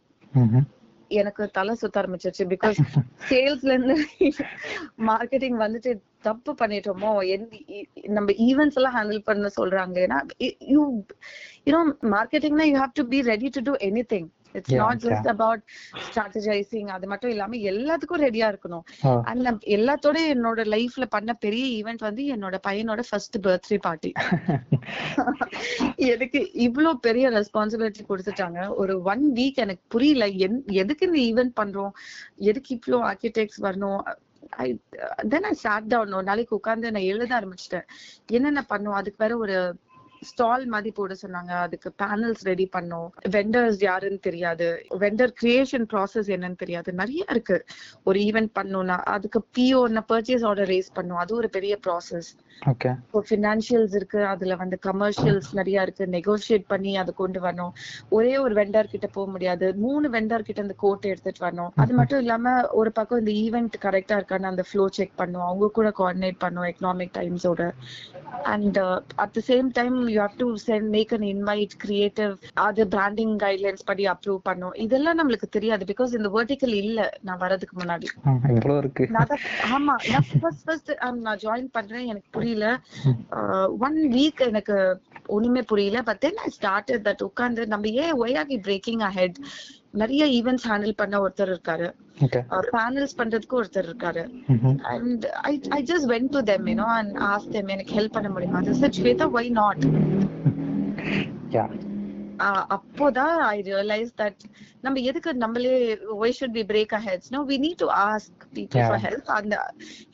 எனக்கு தலை சுத்த ஆரம்பிச்சிருச்சு. பிகாஸ் சேல்ஸ்ல இருந்து மார்க்கெட்டிங் வந்துட்டு தப்பு பண்ணிட்டோமோ நம்ம ஈவெண்ட்ஸ் எல்லாம் ஹேண்டில் பண்ண சொல்றாங்க. ஏன்னா you you know மார்க்கெட்டிங்னா you have to be ready to do anything it's not just. About strategising அது மட்டும் இல்லாம எல்லாத்துக்கும் ரெடியா இருக்கணும். அண்ட் எல்லாத்தோட என்னோட லைஃப்ல பண்ண பெரிய ஈவெண்ட் வந்து என்னோட பையனோட ஃபர்ஸ்ட் பர்த்டே பார்ட்டி எனக்கு இவ்ளோ பெரிய ரெஸ்பான்சிபிலிட்டி கொடுத்துட்டாங்க? ஒரு ஒன் வீக் எனக்கு புரியல எதுக்கு இந்த ஈவெண்ட் பண்றோம்? எதுக்கு இவ்ளோ ஆர்கிடெக்ட்ஸ் வரணும்? ஐ தென் ஐ ஸ்டார்ட் டவுன் ஒரு நாளைக்கு உட்கார்ந்து நான் எழுத ஆரம்பிச்சிட்டேன். என்னென்ன பண்ணும் அதுக்கு வேற ஒரு ஸ்டால் மாதிரி போட சொன்னாங்க. அதுக்கு பேனல்ஸ் ரெடி பண்ணோம். வெண்டர்ஸ் யாருன்னு தெரியாது. வெண்டர் கிரியேஷன் ப்ராசஸ் என்னன்னு தெரியாது. நிறைய இருக்கு. ஒரு ஈவெண்ட் பண்ணணும்னா அதுக்கு பிஓ பர்ச்சேஸ் ஆர்டர் ரேஸ் பண்ணும். அது ஒரு பெரிய ப்ராசஸ் ஓகே ஃபினான்ஷியல்ஸ் இருக்கு. அதுல வந்து கமர்ஷியல்ஸ் நிறைய இருக்கு. நெகோஷியேட் பண்ணி அதை கொண்டு வரணும் ஒரே ஒரு வெண்டர் கிட்ட போக முடியாது. மூணு வெண்டர் கிட்ட இந்த கோட்டை எடுத்துட்டு வரணும் அது மட்டும் இல்லாம ஒரு பக்கம் இந்த ஈவெண்ட் கரெக்டா இருக்கான்னு அந்த ஃப்ளோ செக் பண்ணும். அவங்க கூட கோஆர்டினேட் பண்ணும் economic டைம்ஸோட and at the same time you have to send make an invite creative அது பிராண்டிங் கைட்லைன்ஸ் படி அப்ரூவ் பண்ணும். இதெல்லாம் நம்மளுக்கு தெரியாது பிகாஸ் இந்த வெர்டிக்கல் இல்ல. நான் வரதுக்கு முன்னாடி. ஆமா நான் ஃபர்ஸ்ட் ஃபர்ஸ்ட் நான் ஜாயின் பண்றேன். எனக்கு புரியல. ஒன் வீக் எனக்கு ஒண்ணுமே புரியல. But then I started that உட்கார்ந்து நம்ம ஏன் ஒய் ஆர் பிரேக்கிங் அஹெட் நிறைய ஈவெண்ட்ஸ் ஹேண்டில் பண்ண ஒருத்தர் இருக்காரு. ஓகே பேனல்ஸ் பண்றதுக்கு ஒருத்தர் இருக்காரு. And I I just went to them you know and ask them எனக்கு ஹெல்ப் பண்ண முடியுமா? சார் ஸ்வேதா ஒய் நாட் அப்போதான் ஐ ரியலைஸ் தட் நம்ம எதுக்கு நம்மளே why should be break aheads no we need to ask people. For help அந்த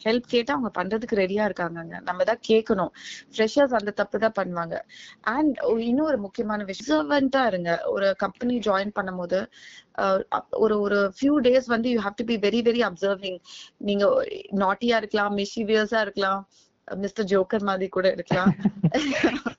help கேட்டா அவங்க பண்றதுக்கு ரெடியா இருக்காங்கங்க. நம்ம தான் கேட்கணும் ஃப்ரெஷர்ஸ் அந்த தப்பு தான் பண்ணுவாங்க. அண்ட் இன்னும் ஒரு முக்கியமான விஷயம் observant-ஆ இருங்க. ஒரு கம்பெனி ஜாயின் பண்ணும்போது ஒரு ஒரு ஃபியூ டேஸ் வந்து you have to be very very observing நீங்க நாட்டியா இருக்கலாம் மிஷிவியர்ஸா இருக்கலாம். மிஸ்டர் ஜோக்கர் மாதிரி கூட இருக்கலாம்.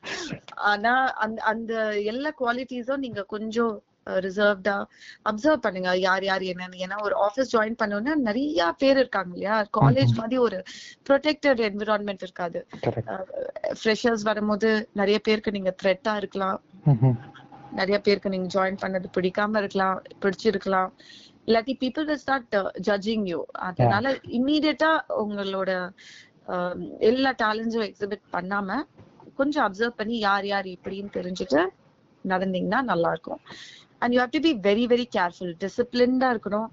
ஆனா அந்த அந்த எல்லா குவாலிட்டிஸும் நீங்க கொஞ்சம் ரிசர்வ்டா அப்சர்வ் பண்ணுங்க. யார் யார் என்னன்னு. ஏன்னா ஒரு ஆபீஸ் ஜாயின் பண்ணோம்னா நிறைய பேர் இருக்காங்க இல்லையா? காலேஜ் மாதிரி ஒரு ப்ரொடெக்டட் என்விரான்மெண்ட் இருக்காது. ஃப்ரெஷர்ஸ் வரும்போது நிறைய பேருக்கு நீங்க த்ரெட்டா இருக்கலாம். நிறைய பேருக்கு நீங்க ஜாயின் பண்ணது பிடிக்காம இருக்கலாம் பிடிச்சிருக்கலாம். இல்லாட்டி people will start judging you அதனால இம்மீடியட்டா உங்களோட எல்லா டேலண்ட்ஸும் எக்ஸிபிட் பண்ணாம கொஞ்சம் அப்சர்வ் பண்ணி யார் யார் எப்படின்னு தெரிஞ்சுட்டு நடந்தீங்கன்னா நல்லா இருக்கும் and you have to be very very careful டிசிப்ளின்டா இருக்கணும்.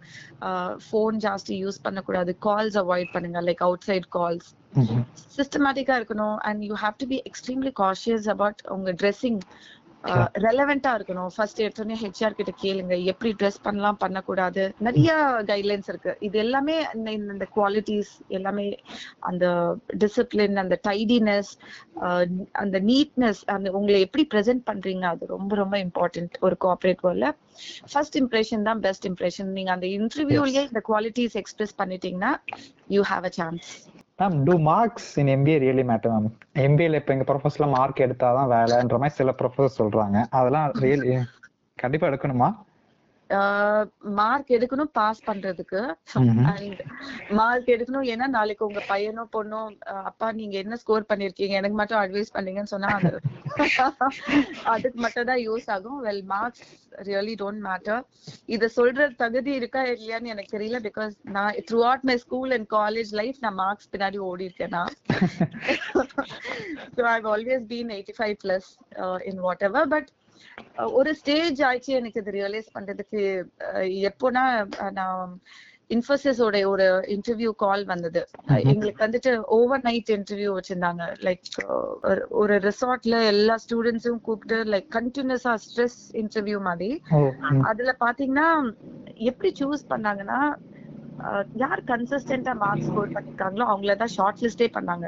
ஃபோன் ஜாஸ்தி யூஸ் பண்ணக்கூடாது. கால்ஸ் அவாய்ட் பண்ணுங்க. லைக் அவுட் சைட் கால்ஸ் சிஸ்டமேட்டிக்கா இருக்கணும். And you have to be extremely cautious about உங்க ட்ரெஸ்ஸிங் ரெலவெண்டா இருக்கணும். ஃபர்ஸ்ட் எடுத்தோடனே ஹெச்ஆர் கிட்ட கேளுங்க. எப்படி ட்ரெஸ் பண்ணலாம் பண்ணக்கூடாது? நிறைய கைட்லைன்ஸ் இருக்கு. இது எல்லாமே இந்த- குவாலிட்டிஸ் எல்லாமே அந்த டிசிப்ளின் அந்த டைடினஸ் அந்த நீட்னஸ் அந்த உங்களை எப்படி ப்ரெசென்ட் பண்றீங்க அது ரொம்ப ரொம்ப இம்பார்ட்டன்ட் ஒரு கோஆபரேட் வேர்ல்ட்ல ஃபர்ஸ்ட் இம்ப்ரெஷன் தான் பெஸ்ட் இம்ப்ரெஷன் நீங்க அந்த இன்டர்வியூலயே இந்த குவாலிட்டிஸ் எக்ஸ்பிரஸ் பண்ணிட்டீங்கன்னா you have a chance ma'am do marks in MBA really matter ma'am எம்பிஏல இப்ப எங்க ப்ரொஃபஸர்ல மார்க் எடுத்தாதான் வேலைன்ற மாதிரி சில ப்ரொஃபஸர் சொல்றாங்க. அதெல்லாம் ரியலி கண்டிப்பா எடுக்கணுமா? மார்க் எடுக்கணும் பாஸ் பண்றதுக்கு. மார்க் எடுக்கணும். ஏன்னா நாளைக்கு உங்க பையனோ பொண்ணோ அஹ் அப்பா நீங்க என்ன ஸ்கோர் பண்ணிருக்கீங்க? எனக்கு மட்டும் அட்வைஸ் பண்ணீங்கன்னு சொன்னா அது அதுக்கு மட்டும் தான் யூஸ் ஆகும். Well marks really don't matter இத சொல்ற தகுதி இருக்கா இல்லையான்னு எனக்கு தெரியல பிகாஸ் நான் throughout my school and college life நான் மார்க்ஸ் பின்னாடி ஓடி இருக்கேன் நான். So I've always been eighty five plus in whatever but ஒரு ஸ்டேஜ் ஆயிடுச்சு எனக்கு இது ரியலைஸ் பண்றதுக்கு. எப்போனா நான் இன்ஃபோசிஸோட ஒரு இன்டர்வியூ கால் வந்தது. எங்களுக்கு வந்துட்டு ஓவர் நைட் இன்டர்வியூ வச்சிருந்தாங்க லைக் ஒரு ரிசார்ட்ல எல்லா ஸ்டூடெண்ட்ஸும் கூப்பிட்டு லைக் கண்டினியூஸா ஸ்ட்ரெஸ் இன்டர்வியூ மாதிரி. அதுல பாத்தீங்கன்னா எப்படி சூஸ் பண்ணாங்கன்னா யார் கன்சிஸ்டன்டா மார்க்ஸ் ஸ்கோர் பண்ணிருக்காங்களோ அவங்கள தான் ஷார்ட் லிஸ்டே பண்ணாங்க.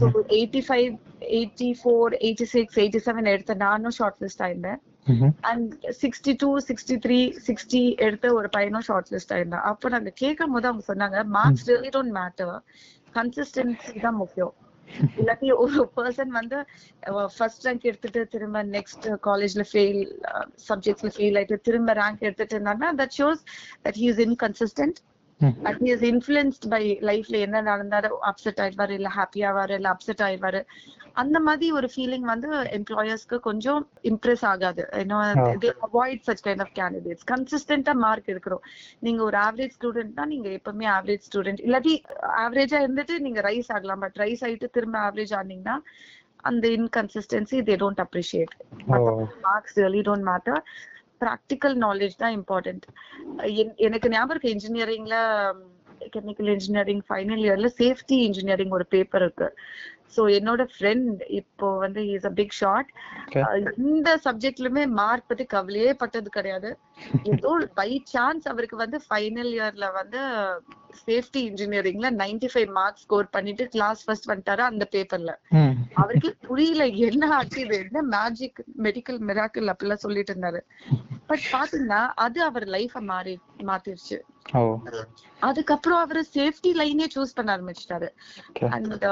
So eighty five eighty four eighty six eighty seven எடுத்த நானும் shortlist ஆயிருந்தேன். And sixty two sixty three sixty எடுத்த ஒரு பையனும் ஷார்ட் லிஸ்ட் ஆயிருந்தான் அப்போ நாங்க கேட்கும் போது அவங்க சொன்னாங்க marks really don't matter consistency தான் முக்கியம். இல்லாட்டி ஒரு பர்சன் வந்து ஃபர்ஸ்ட் ரேங்க் எடுத்துட்டு திரும்ப நெக்ஸ்ட் காலேஜ்ல ஃபெயில் சப்ஜெக்ட்ஸ்ல ஃபெயில் ஆயிட்டு திரும்ப ரேங்க் எடுத்துட்டு இருந்தாருன்னா that shows that he is inconsistent and he is influenced by லைஃப்ல என்ன நடந்தாலும் அப்செட் ஆயிடுவாரு இல்ல ஹாப்பி ஆவாரு இல்ல அப்செட் ஆயிடுவாரு. அந்த மாதிரி ஒரு ஃபீலிங் வந்து எம்ப்ளாயர்ஸ்க்கு கொஞ்சம் இம்ப்ரெஸ் ஆகாது. Avoid such kind of candidates கன்சிஸ்டன்டா mark எடுக்கிறோம் நீங்க ஒரு ஆவரேஜ் ஸ்டூடெண்ட் தான் நீங்க எப்பவுமே ஆவரேஜ் ஸ்டூடெண்ட் இல்லாட்டி ஆவரேஜா இருந்துட்டு நீங்க ரைஸ் ஆகலாம். பட் ரைஸ் ஆயிட்டு திரும்ப ஆவரேஜ் ஆனீங்கன்னா அந்த inconsistency they don't appreciate marks really don't matter practical knowledge தான் இம்பார்ட்டன்ட் எனக்கு ஞாபகம் இருக்கு இன்ஜினியரிங்ல கெமிக்கல் இன்ஜினியரிங் ஃபைனல் இயர்ல சேஃப்டி இன்ஜினியரிங் ஒரு பேப்பர் இருக்கு. சோ என்னோட ஃப்ரெண்ட் இப்போ வந்து இஸ் அ பிக் ஷாட் இந்த சப்ஜெக்ட்லுமே மார்க் பத்தி கவலையே பட்டது கிடையாது. ஏதோ பை சான்ஸ் அவருக்கு வந்து ஃபைனல் இயர்ல வந்து சேஃப்டி இன்ஜினியரிங்ல நைன்டி ஃபைவ் மார்க்ஸ் ஸ்கோர் பண்ணிட்டு கிளாஸ் ஃபர்ஸ்ட் வந்துட்டாரு அந்த பேப்பர்ல அவருக்கு புரியல என்ன ஆச்சு இது என்ன மேஜிக் மெடிக்கல் மிராக்கிள் அப்படிலாம் சொல்லிட்டு இருந்தாரு. பட் பாத்தீங்கன்னா அது அவர் லைஃப மாறி மாத்திருச்சு. அதுக்கப்புறம் அவரு சேஃப்டி லைனே சூஸ் பண்ண ஆரம்பிச்சிட்டாரு. And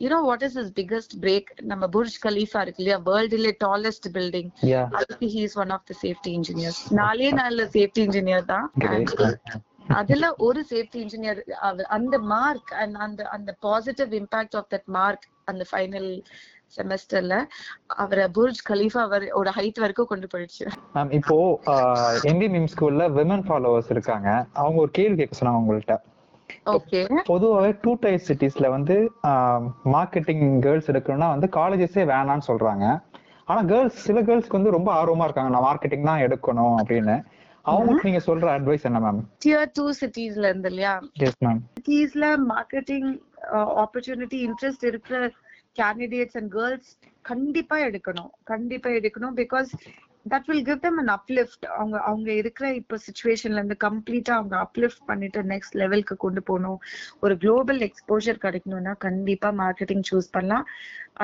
you know what is is biggest break நம்ம புர்ஜ் கலீஃபா இருக்கு இல்லையா? வேர்ல்டுல டாலஸ்ட் பில்டிங் அதுக்கு he is one of the safety engineers நாலே நாள்ல சேஃப்டி இன்ஜினியர் தான். அதுல ஒரு சேஃப்டி இன்ஜினியர் அந்த மார்க் அண்ட் அந்த அந்த positive impact of that mark அந்த ஃபைனல் செமஸ்டர்ல அவரை புர்ஜ் கலீஃபா ஒரு ஹைட் வரைக்கும் கொண்டு போயிடுச்சு. மேம் இப்போ எம்பி மிம் ஸ்கூல்ல விமன் ஃபாலோவர்ஸ் இருக்காங்க. அவங்க ஒரு கேள்வி கேட்க சொன்னாங்க உங்கள்ட்ட. ஓகே பொதுவாகவே டூ டைப் சிட்டிஸ்ல வந்து மார்க்கெட்டிங் கேர்ள்ஸ் எடுக்கணும்னா வந்து காலேஜஸே வேணாம்னு சொல்றாங்க. ஆனா கேர்ள்ஸ் சில கேர்ள்ஸ்க்கு வந்து ரொம்ப ஆர்வமா இருக்காங்க. நான் மார்க்கெட்டிங் தான் எடுக்கணும் அப்படின்னு. அவங்களுக்கு நீங்க சொல்ற அட்வைஸ் என்ன மேம் டியர் டூ சிட்டிஸ்ல இருந்து இல்லையா? எஸ் மேம் சிட்டிஸ்ல மார்க்கெட்டிங் ஆப்பர்ச்சுனிட்டி இன்ட்ரெஸ்ட் இருக்கிற கேண்டிடேட்ஸ் அண்ட் கேர்ள்ஸ் கண்டிப்பா எடுக்கணும். கண்டிப்பா எடுக்கணும் because that will give them an uplift அவங்க அவங்க இருக்கிற இப்போ சுச்சுவேஷன்ல இருந்து கம்ப்ளீட்டா அவங்க அப்லிஃப்ட் பண்ணிட்டு நெக்ஸ்ட் லெவலுக்கு கொண்டு போகணும். ஒரு குளோபல் எக்ஸ்போஜர் கிடைக்கணும்னா கண்டிப்பா மார்க்கெட்டிங் சூஸ் பண்ணலாம்.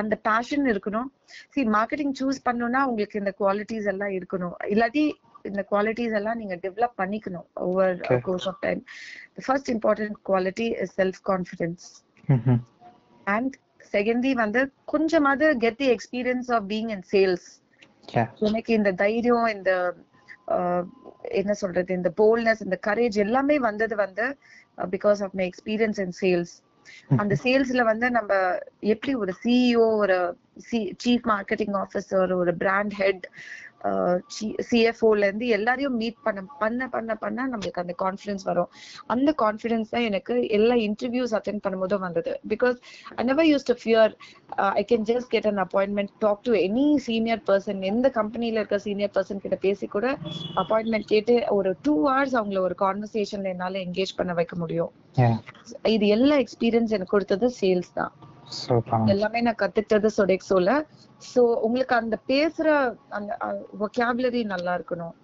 அந்த பேஷன் இருக்கணும். சி மார்க்கெட்டிங் சூஸ் பண்ணணும்னா உங்களுக்கு இந்த குவாலிட்டிஸ் எல்லாம் இருக்கணும். இல்லாட்டி இந்த குவாலிட்டிஸ் எல்லாம் நீங்க டெவலப் பண்ணிக்கணும் over course of time first important quality is self confidence and secondly வந்து கொஞ்சமாவது get the experience of being in sales எனக்கு இந்த தைரியம் இந்த என்ன சொல்றது இந்த போல்ட்னஸ் இந்த கரேஜ் எல்லாமே வந்தது வந்து because of my experience in sales அந்த சேல்ஸ்ல வந்து நம்ம எப்படி ஒரு சிஇஓ ஒரு சீஃப் மார்க்கெட்டிங் ஆஃபீஸர் ஒரு பிராண்ட் ஹெட் சிஎஃப்ஓல இருந்து எல்லாரையும் மீட் பண்ண பண்ண பண்ண பண்ண நம்மளுக்கு அந்த கான்ஃபிடன்ஸ் வரும். அந்த கான்ஃபிடன்ஸ் தான் எனக்கு எல்லா இன்டர்வியூஸ் அட்டென்ட் பண்ணும்போதும் வந்தது. Because I never use to fear I can just get an appointment talk to any senior person எந்த கம்பெனில இருக்க சீனியர் பர்சன் கிட்ட பேசி கூட அப்பாயின்மெண்ட் கேட்டு ஒரு டூ ஹவர்ஸ் அவங்கள ஒரு கான்வர்சேஷன்ல என்னால என்கேஜ் பண்ண வைக்க முடியும். இது எல்லா எக்ஸ்பீரியன்ஸ் எனக்கு கொடுத்தது சேல்ஸ் தான். எல்லாமே நான் கத்துக்கிட்டது சொடெக்ஸோல சோ உங்களுக்கு அந்த பேசுற அந்த ஒகாபுலரி நல்லா இருக்கணும்.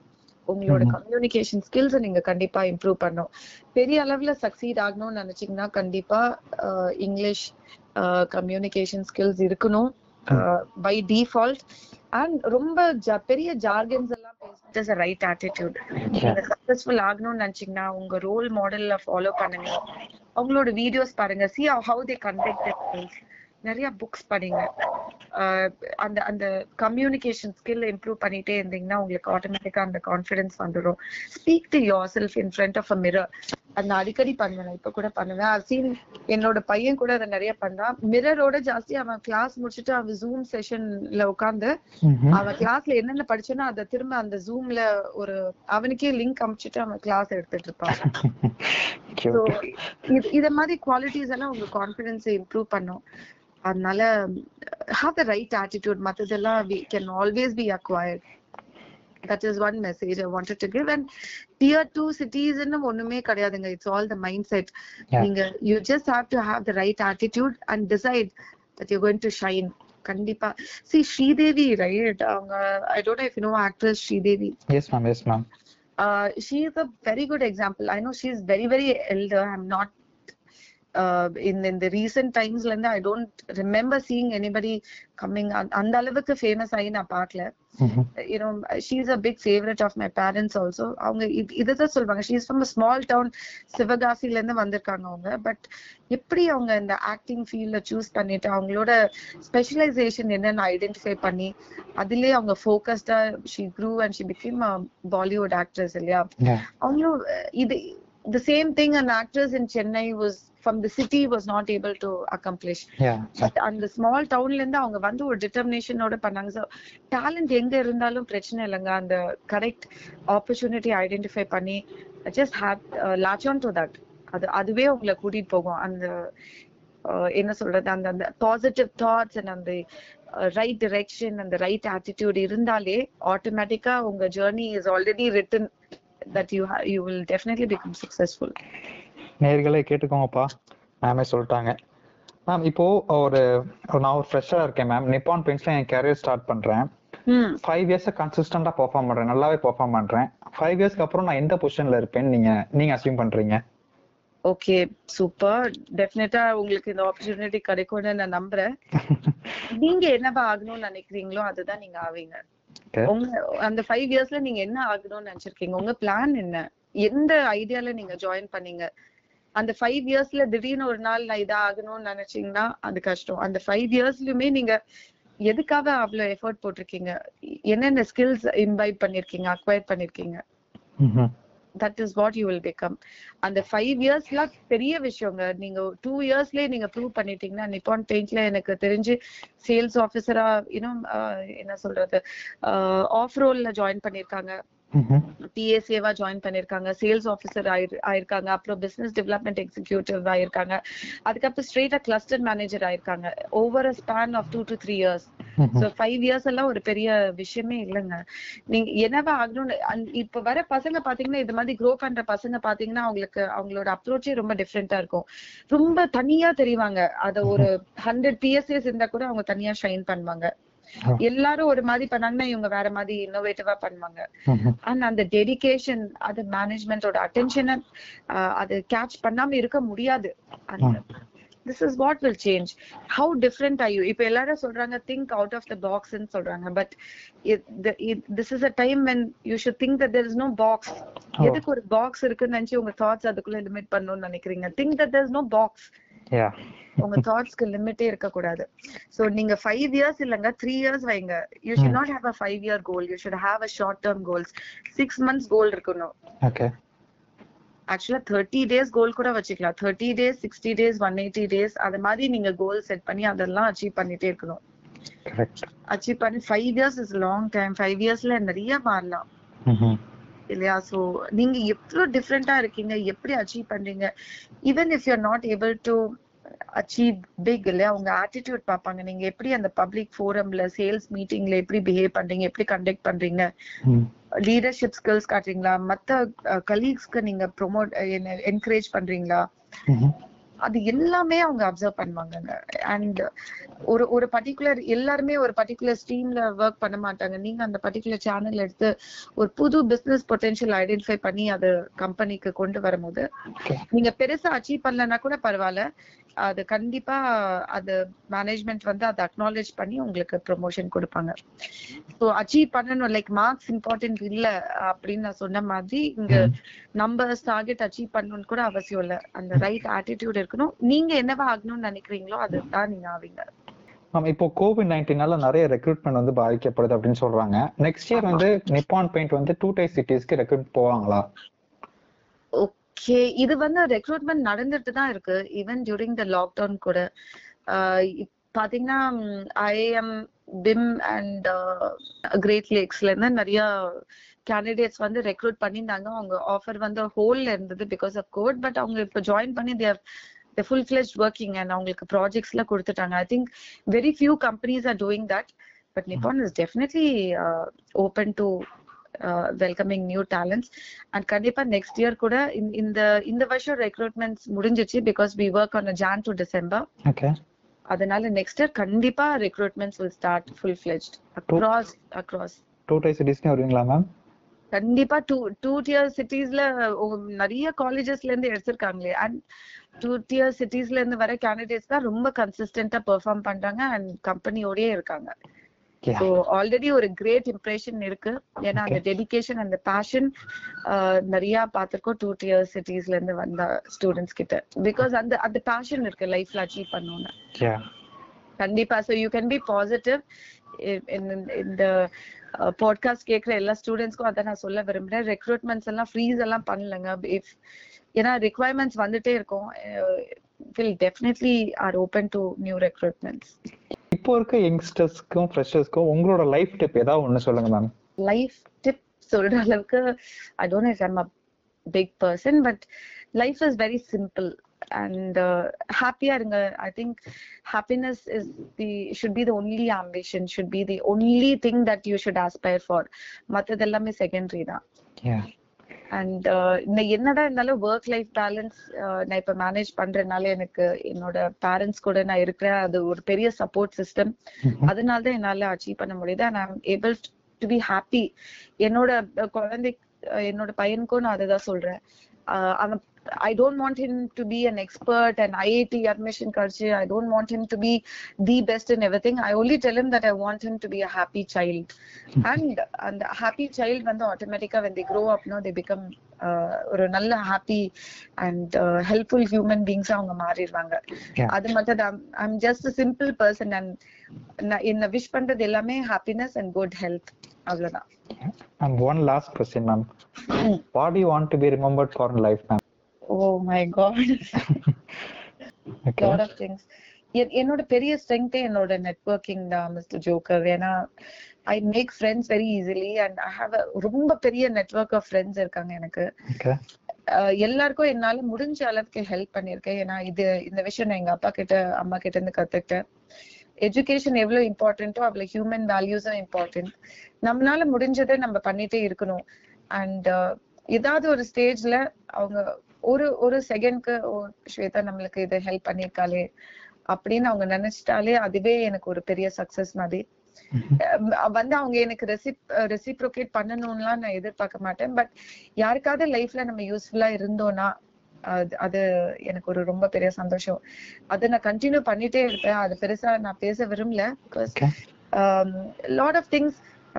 உங்களோட கம்யூனிகேஷன் ஸ்கில்ஸ் நீங்க கண்டிப்பா இம்ப்ரூவ் பண்ணும் பெரிய அளவுல சக்சீட் ஆகணும்னு நினைச்சீங்கன்னா கண்டிப்பா இங்கிலீஷ் கம்யூனிகேஷன் ஸ்கில்ஸ் இருக்கணும். பை டிஃபால்ட் அண்ட் ரொம்ப பெரிய ஜார்கன்ஸ் எல்லாம் பேசுறது ரைட் ஆட்டிடியூட் நீங்க சக்சஸ்ஃபுல் ஆகணும்னு நினைச்சீங்கன்னா உங்க ரோல் மாடல்ல ஃபாலோ பண்ணுங்க. அவங்களோட வீடியோஸ் பாருங்க. சி ஹவு தே கண்டக்ட் நிறைய புக்ஸ் படிங்க. அந்த அந்த கம்யூனிகேஷன் ஸ்கில் இம்ப்ரூவ் பண்ணிட்டே இருந்தீங்கன்னா உங்களுக்கு ஆட்டோமேட்டிக்கா அந்த கான்ஃபிடன்ஸ் வந்துடும் speak to yourself in front of a mirror அந்த அடிக்கடி பண்ணுவேன் இப்ப கூட பண்ணுவேன். சீன் என்னோட பையன் கூட அதை நிறைய பண்றான். மிரரோட ஜாஸ்தி அவன் கிளாஸ் முடிச்சுட்டு அவன் ஜூம் செஷன்ல உட்காந்து அவன் கிளாஸ்ல என்னென்ன படிச்சோன்னா அதை திரும்ப அந்த ஜூம்ல ஒரு அவனுக்கே லிங்க் அமிச்சுட்டு அவன் கிளாஸ் எடுத்துட்டு இருப்பான். இத மாதிரி குவாலிட்டிஸ் எல்லாம் உங்க கான்பிடன்ஸ் இம்ப்ரூவ் பண்ணும். அதனால ஹாவ் த ரைட் ஆட்டிடியூட் மத்ததெல்லாம் we can always be acquired that is one message I wanted to give and tier two சிட்டிஸ்ன்னு ஒண்ணுமே கிடையாதுங்க. It's all the mindset நீங்க you just have to have the right attitude and decide that you going to shine கண்டிப்பா. See Sridevi right அவங்க I don't if you know actress Sridevi. Yes ma'am yes ma'am uh, she is a very good example. I know she is very, very elder. I'm not uh, in in the recent times இருந்து I don't remember seeing anybody coming. அந்த அளவுக்கு famous ஆகி நான் பார்க்கல. you know she's a big favorite of my parents also. அவங்க இது- இதுதான் சொல்லுவாங்க she's from a small town சிவகாசில இருந்து வந்திருக்காங்க அவங்க. பட் எப்படி அவங்க இந்த ஆக்டிங் ஃபீல்ட்ல சூஸ் பண்ணிட்டு அவங்களோட ஸ்பெஷலைசேஷன் என்னன்னு ஐடென்டிஃபை பண்ணி அதுலயே அவங்க ஃபோக்கஸ்டா she grew and she became Bollywood actress இல்லையா. அவங்களும் இது the same thing an actress in chennai was from the city was not able to accomplish. Yeah. But அந்த ஸ்மால் டவுன்ல இருந்து அவங்க வந்து ஒரு டிட்டர்மினேஷனோட பண்ணாங்க. ஸோ டேலண்ட் எங்க இருந்தாலும் பிரச்சனை இல்லைங்க. அந்த கரெக்ட் ஆப்பர்ச்சுனிட்டி ஐடென்டிஃபை பண்ணி just have latch on to that அது அதுவே உங்களை கூட்டிட்டு போகும். அந்த அஹ், என்ன சொல்றது? அந்த அந்த பாசிட்டிவ் தாட்ஸ் அண்ட் அந்த ரைட் டிரெக்ஷன் அந்த ரைட் ஆட்டிடியூட் இருந்தாலே ஆட்டோமேட்டிக்கா உங்க journey is already written that you you will definitely become successful நேர்களே கேட்டுக்கோங்கப்பா. மேமே சொல்லிட்டாங்க. மேம் இப்போ ஒரு நான் ஒரு ஃப்ரெஷரா இருக்கேன் மேம் நிப்பான் பெயிண்ட்ஸ்ல என் கேரியர் ஸ்டார்ட் பண்றேன். ஃபைவ் இயர்ஸ் கன்சிஸ்டண்டா பெர்ஃபார்ம் பண்றேன். நல்லாவே பெர்ஃபார்ம் பண்றேன். ஃபைவ் இயர்ஸ்க்கு அப்புறம் நான் எந்த பொசிஷன்ல இருப்பேன்னு நீங்க நீங்க அசியூம் பண்றீங்க? ஓகே சூப்பர் டெஃபினட்டா உங்களுக்கு இந்த ஆப்பர்ச்சுனிட்டி கிடைக்கும்னு நான் நம்புறேன். நீங்க என்னவா ஆகணும்னு நினைக்கிறீங்களோ அதுதான் நீங்க ஆவீங்க. உங்க அந்த ஃபைவ் இயர்ஸ்ல நீங்க என்ன ஆகணும்னு நினைச்சிருக்கீங்க? உங்க பிளான் என்ன? எந்த ஐடியால நீங்க ஜாயின் பண்ணீங்க? அந்த ஃபைவ் இயர்ஸ்ல திடீர்னு ஒரு நாள் நான் இதா ஆகணும்னு நினைச்சீங்கன்னா அது கஷ்டம். அந்த ஃபைவ் இயர்ஸ்லயுமே நீங்க எதுக்காக அவ்வளவு எஃபர்ட் போட்டிருக்கீங்க? என்னென்ன ஸ்கில்ஸ் இம்பைப் பண்ணிருக்கீங்க? அக்வயர் பண்ணிருக்கீங்க. That is what you will become அந்த ஃபைவ் இயர்ஸ்லாம் பெரிய விஷயங்க. நீங்க டூ இயர்ஸ்லயே நீங்க ப்ரூவ் பண்ணிட்டீங்கன்னா நிப்பான் பெயிண்ட்ல எனக்கு தெரிஞ்சு சேல்ஸ் ஆஃபீஸரா இன்னும் என்ன சொல்றது ஆஃப் ரோல்ல ஜாயின் பண்ணிருக்காங்க. பிஎஸ்ஏவா ஜாயின் பண்ணிருக்காங்க. சேல்ஸ் ஆஃபீஸர் ஆயிருக்காங்க. அப்புறம் பிசினஸ் டெவலப்மெண்ட் எக்ஸிக்யூட்டிவ் ஆயிருக்காங்க. அதுக்கப்புறம் ஸ்ட்ரெயிட்டா கிளஸ்டர் மேனேஜர் ஆயிருக்காங்க. Over a span of two to three years. So five years எல்லாம் ஒரு பெரிய விஷயமே இல்லைங்க. நீங்க என்னவா ஆகணும்னு இப்ப வர பசங்க பாத்தீங்கன்னா இது மாதிரி க்ரோ பண்ற பசங்க பாத்தீங்கன்னா அவங்களுக்கு அவங்களோட அப்ரோச்சே ரொம்ப டிஃப்ரெண்டா இருக்கும். ரொம்ப தனியா தெரிவாங்க. அத ஒரு ஹண்ட்ரட் பிஎஸ்ஏஸ் இருந்தா கூட அவங்க தனியா ஷைன் பண்ணுவாங்க. எல்லாரும் ஒரு மாதிரி பண்ணாங்கன்னா இவங்க வேற மாதிரி இன்னோவேட்டிவா பண்ணுவாங்க. அண்ட் அந்த டெடிகேஷன் அது மேனேஜ்மெண்டோட அட்டென்ஷனை அது கேட்ச் பண்ணாம இருக்க முடியாது. This is what will change how different are you இப்ப எல்லாரும் சொல்றாங்க திங்க் அவுட் ஆஃப் த பாக்ஸ்ன்னு சொல்றாங்க. But this is a time when you should think that there is no box எதுக்கு ஒரு பாக்ஸ் இருக்குன்னு நினைச்சு உங்க தாட்ஸ் அதுக்குள்ள லிமிட் பண்ணணும்னு நினைக்கிறீங்க? Think that there is no box. உங்க தாட்ஸ்க்கு லிமிட்டே இருக்க கூடாது. சோ நீங்க ஃபைவ் இயர்ஸ் இல்லங்க த்ரீ இயர்ஸ் வைங்க. You should not have a five year goal you should have a short term goals six months goal இருக்கணும். ஆக்சுவலா தேர்ட்டி டேஸ் கோல் கூட வச்சுக்கலாம். Thirty days sixty days one eighty days அது மாதிரி நீங்க goal set பண்ணி அதெல்லாம் அச்சீவ் பண்ணிட்டே இருக்கணும். Correct. அச்சீவ் பண்ணி five years is long time five இயர்ஸ்ல நிறைய மாறலாம். ம்ஹும். இல்லையா? சோ நீங்க எவ்வளவு டிஃப்ரெண்டா இருக்கீங்க? எப்படி அச்சீவ் பண்றீங்க? Even if you are not able to achieve big இல்லையா? உங்க ஆட்டிடியூட் பார்ப்பாங்க. நீங்க எப்படி அந்த பப்ளிக் ஃபோரம்ல சேல்ஸ் மீட்டிங்ல எப்படி பிஹேவ் பண்றீங்க? எப்படி கண்டக்ட் பண்றீங்க. லீடர்ஷிப் ஸ்கில்ஸ் காட்டுறீங்களா? மத்த கலீக்ஸ்க்கு நீங்க ப்ரொமோட் என்கரேஜ் பண்றீங்களா. அது எல்லாமே அவங்க அப்சர்வ் பண்ணுவாங்கங்க. அண்ட் ஒரு ஒரு பர்டிகுலர் எல்லாருமே ஒரு பர்டிகுலர் ஸ்ட்ரீம்ல ஒர்க் பண்ண மாட்டாங்க. நீங்க அந்த பர்டிகுலர் சேனல் எடுத்து ஒரு புது பிசினஸ் பொட்டன்ஷியல் ஐடென்டிஃபை பண்ணி அது கம்பெனிக்கு கொண்டு வரும்போது. நீங்க பெருசா அச்சீவ் பண்ணலன்னா கூட பரவாயில்ல. அது கண்டிப்பா அது மேனேஜ்மெண்ட் வந்து அதை அக்னாலேஜ் பண்ணி உங்களுக்கு ப்ரொமோஷன் கொடுப்பாங்க. ஸோ அச்சீவ் பண்ணணும். லைக் மார்க்ஸ் இம்பார்ட்டன்ட் இல்ல அப்படின்னு நான் சொன்ன மாதிரி இங்க நம்பர்ஸ் டார்கெட் அச்சீவ் பண்ணணும்னு கூட அவசியம் இல்ல. அந்த ரைட் ஆட்டிடியூட் இருக்கணும். நீங்க என்னவா ஆகணும்னு நினைக்கிறீங்களோ அதுதான் நீங்க ஆவீங்க. ஆமா இப்போ கோவிட் நைன்டீனால நிறைய ரெக்ரூட்மெண்ட் வந்து பாதிக்கப்படுது அப்படின்னு சொல்றாங்க. நெக்ஸ்ட் இயர் வந்து நிப்பான் பெயிண்ட் வந்து டூ டை சிட்டிஸ்க்கு ரெக்ரூட் போவாங்களா? ஓகே இது வந்து ரெக்ரூட்மெண்ட் நடந்துட்டு தான் இருக்கு. ஈவன் டியூரிங் த லாக்டவுன் கூட. பாத்தீங்கன்னா ஐஎம் பிம் அண்ட் கிரேட் லேக்ஸ்ல இருந்து நிறைய கேண்டிடேட்ஸ் வந்து ரெக்ரூட் பண்ணியிருந்தாங்க. அவங்க ஆஃபர் வந்து ஹோல்ல இருந்தது பிகாஸ் ஆஃப் கோட் பட் அவங்க இப்போ ஜாயின் பண்ணி தேர் the full fledged working and அவங்களுக்கு projects எல்லாம் கொடுத்துட்டாங்க i think very few companies are doing that but nippon is definitely uh, open to uh, welcoming new talents and கண்டிப்பா next year கூட இந்த- இந்த வருஷம் recruitments முடிஞ்சிச்சு because we work on a jan to december okay அதனால next year கண்டிப்பா recruitments will start full fledged across across two tier சிட்டிஸ்க்கு வருவீங்களா ma'am கண்டிப்பா டூ டூ டியர் சிட்டிஸ்ல நிறைய காலேஜஸ்ல இருந்து எடுத்திருக்காங்களே. அண்ட் டூ டியர் சிட்டிஸ்ல இருந்து வர கேண்டிடேட்ஸ் தான் ரொம்ப கன்சிஸ்டன்டா பெர்ஃபார்ம் பண்றாங்க அண்ட் கம்பெனியோடயே இருக்காங்க. ஸோ ஆல்ரெடி ஒரு கிரேட் இம்ப்ரெஷன் இருக்கு. ஏன்னா அந்த டெடிகேஷன் அந்த பேஷன் நிறைய பார்த்திருக்கோம் டூ டியர் சிட்டிஸ்ல இருந்து வந்த ஸ்டூடெண்ட்ஸ் கிட்ட. பிகாஸ் அந்த அந்த பேஷன் இருக்கு லைஃப்ல அச்சீவ் பண்ணணும்னு. கண்டிப்பா. So you can be positive இந்த பாட்காஸ்ட் கேட்குற எல்லா ஸ்டூடெண்ட்ஸ்க்கும் அதான் நான் சொல்ல விரும்புறேன். ரெக்ரூட்மெண்ட்ஸ் எல்லாம் ஃப்ரீஸ் எல்லாம் பண்ணலங்க. இஃப் ஏன்னா ரிக்வயர்மெண்ட்ஸ் வந்துட்டே இருக்கும். Will definitely are open to new recruitments இப்போ இருக்க யங்ஸ்டர்ஸ்க்கும் ஃப்ரெஷர்ஸ்க்கும் உங்களோட லைஃப் டிப் ஏதாவது ஒண்ணு சொல்லுங்க மேம் லைஃப் டிப் சொல்ற அளவுக்கு I don't if I'm a big person but life is very simple and ஹாப்பியா இருங்க I think happiness is the should be the only ambition should be the only thing that you should aspire for மற்றது எல்லாமே secondary தான். And இந்த என்னடா இருந்தாலும் work life balance நான் இப்ப மேனேஜ் பண்றதுனால எனக்கு என்னோட பேரண்ட்ஸ் கூட நான் இருக்கிறேன். அது ஒரு பெரிய சப்போர்ட் சிஸ்டம் அதனால தான் என்னால அச்சீவ் பண்ண முடியுது. And I'm able to be happy என்னோட குழந்தை என்னோட பையனுக்கும் நான் அதுதான் சொல்றேன். அஹ், அவன் I don't want him to be an expert and IIT admission கிடைச்சு I don't want him to be the best in everything I only tell him that I want him to be a happy child and அந்த happy child வந்து ஆட்டோமேட்டிக்கா when they grow up no they become uh, ஒரு நல்ல happy and helpful human beings அவங்க மாறிடுவாங்க Yeah. அது மட்டும் தான் I'm just simple person and என்ன விஷ் பண்றது எல்லாமே ஹாப்பினஸ் அண்ட் குட் ஹெல்த் அவ்வளவுதான் and one last question ma'am what you want to be remembered for life ma'am Oh my god lot of things என்னோட பெரிய ஸ்ட்ரென்த்தே என்னோட நெட்வொர்க்கிங் தான் mister joker ஏன்னா I make friends very easily and I have ரொம்ப பெரிய network of friends இருக்காங்க எனக்கு. எல்லாருக்கும் என்னால முடிஞ்ச அளவுக்கு ஹெல்ப் பண்ணிருக்கேன் ஏன்னா இது இந்த விஷயம் நான் எங்க அப்பா கிட்ட அம்மா கிட்ட இருந்து கத்துக்கிட்டேன். எஜுகேஷன் எவ்வளவு இம்பார்ட்டன்ட்டோ அவ்வளவு ஹியூமன் வேல்யூஸும் இம்பார்ட்டன்ட் நம்மளால முடிஞ்சதை நம்ம பண்ணிட்டே இருக்கணும். அண்ட் ஏதாவது ஒரு ஸ்டேஜ்ல அவங்க ஒரு ஒரு செகண்ட்க்கு ஸ்வேதா நம்மளுக்கு இதை ஹெல்ப் பண்ணிருக்காளே அப்படின்னு அவங்க நினைச்சிட்டாலே அதுவே எனக்கு ஒரு பெரிய சக்சஸ் மாதிரி. வந்து அவங்க எனக்கு ரெசிப் ரெசிப்ரோகேட் பண்ணணும்லாம் நான் எதிர்பார்க்க மாட்டேன். பட் யாருக்காவது லைஃப்ல நம்ம யூஸ்ஃபுல்லா இருந்தோம்னா அது எனக்கு ஒரு ரொம்ப பெரிய சந்தோஷம். அதை நான் கண்டினியூ பண்ணிட்டே இருப்பேன். அது பெருசா நான் பேச விரும்பல. லாட் ஆஃப் திங்ஸ்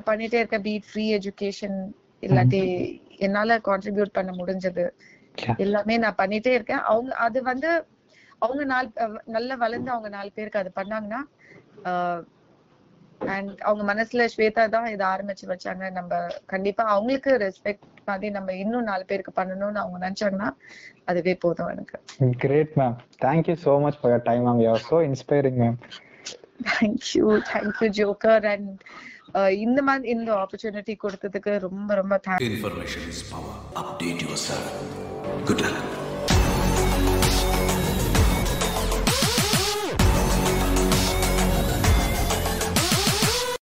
பண்ணிட்டே இருக்கேன். பீட் ஃப்ரீ எஜுகேஷன் இல்லாட்டி என்னால கான்ட்ரிபியூட் பண்ண முடிஞ்சது. எல்லாமே நான் பண்ணிட்டே இருக்கேன் அவங்க அது வந்து அவங்க நாலு நல்லா வளர்ந்து அவங்க நாலு பேருக்கு அது பண்ணாங்கன்னா அண்ட் அவங்க மனசுல ஸ்வேதா தான் இதை ஆரம்பிச்சு வச்சாங்க நம்ம கண்டிப்பா அவங்களுக்கு ரெஸ்பெக்ட் மாதிரி நம்ம இன்னும் நாலு பேருக்கு பண்ணணும்னு அவங்க நினைச்சாங்கன்னா அதுவே போதும் எனக்கு Great, ma'am. Thank you so much for your time, ma'am. You are so inspiring, ma'am. Thank you thank you Joker and இந்த மாதிரி இந்த ஆப்பர்ச்சுனிட்டி கொடுத்ததுக்கு ரொம்ப ரொம்ப thanks information is power update yourself good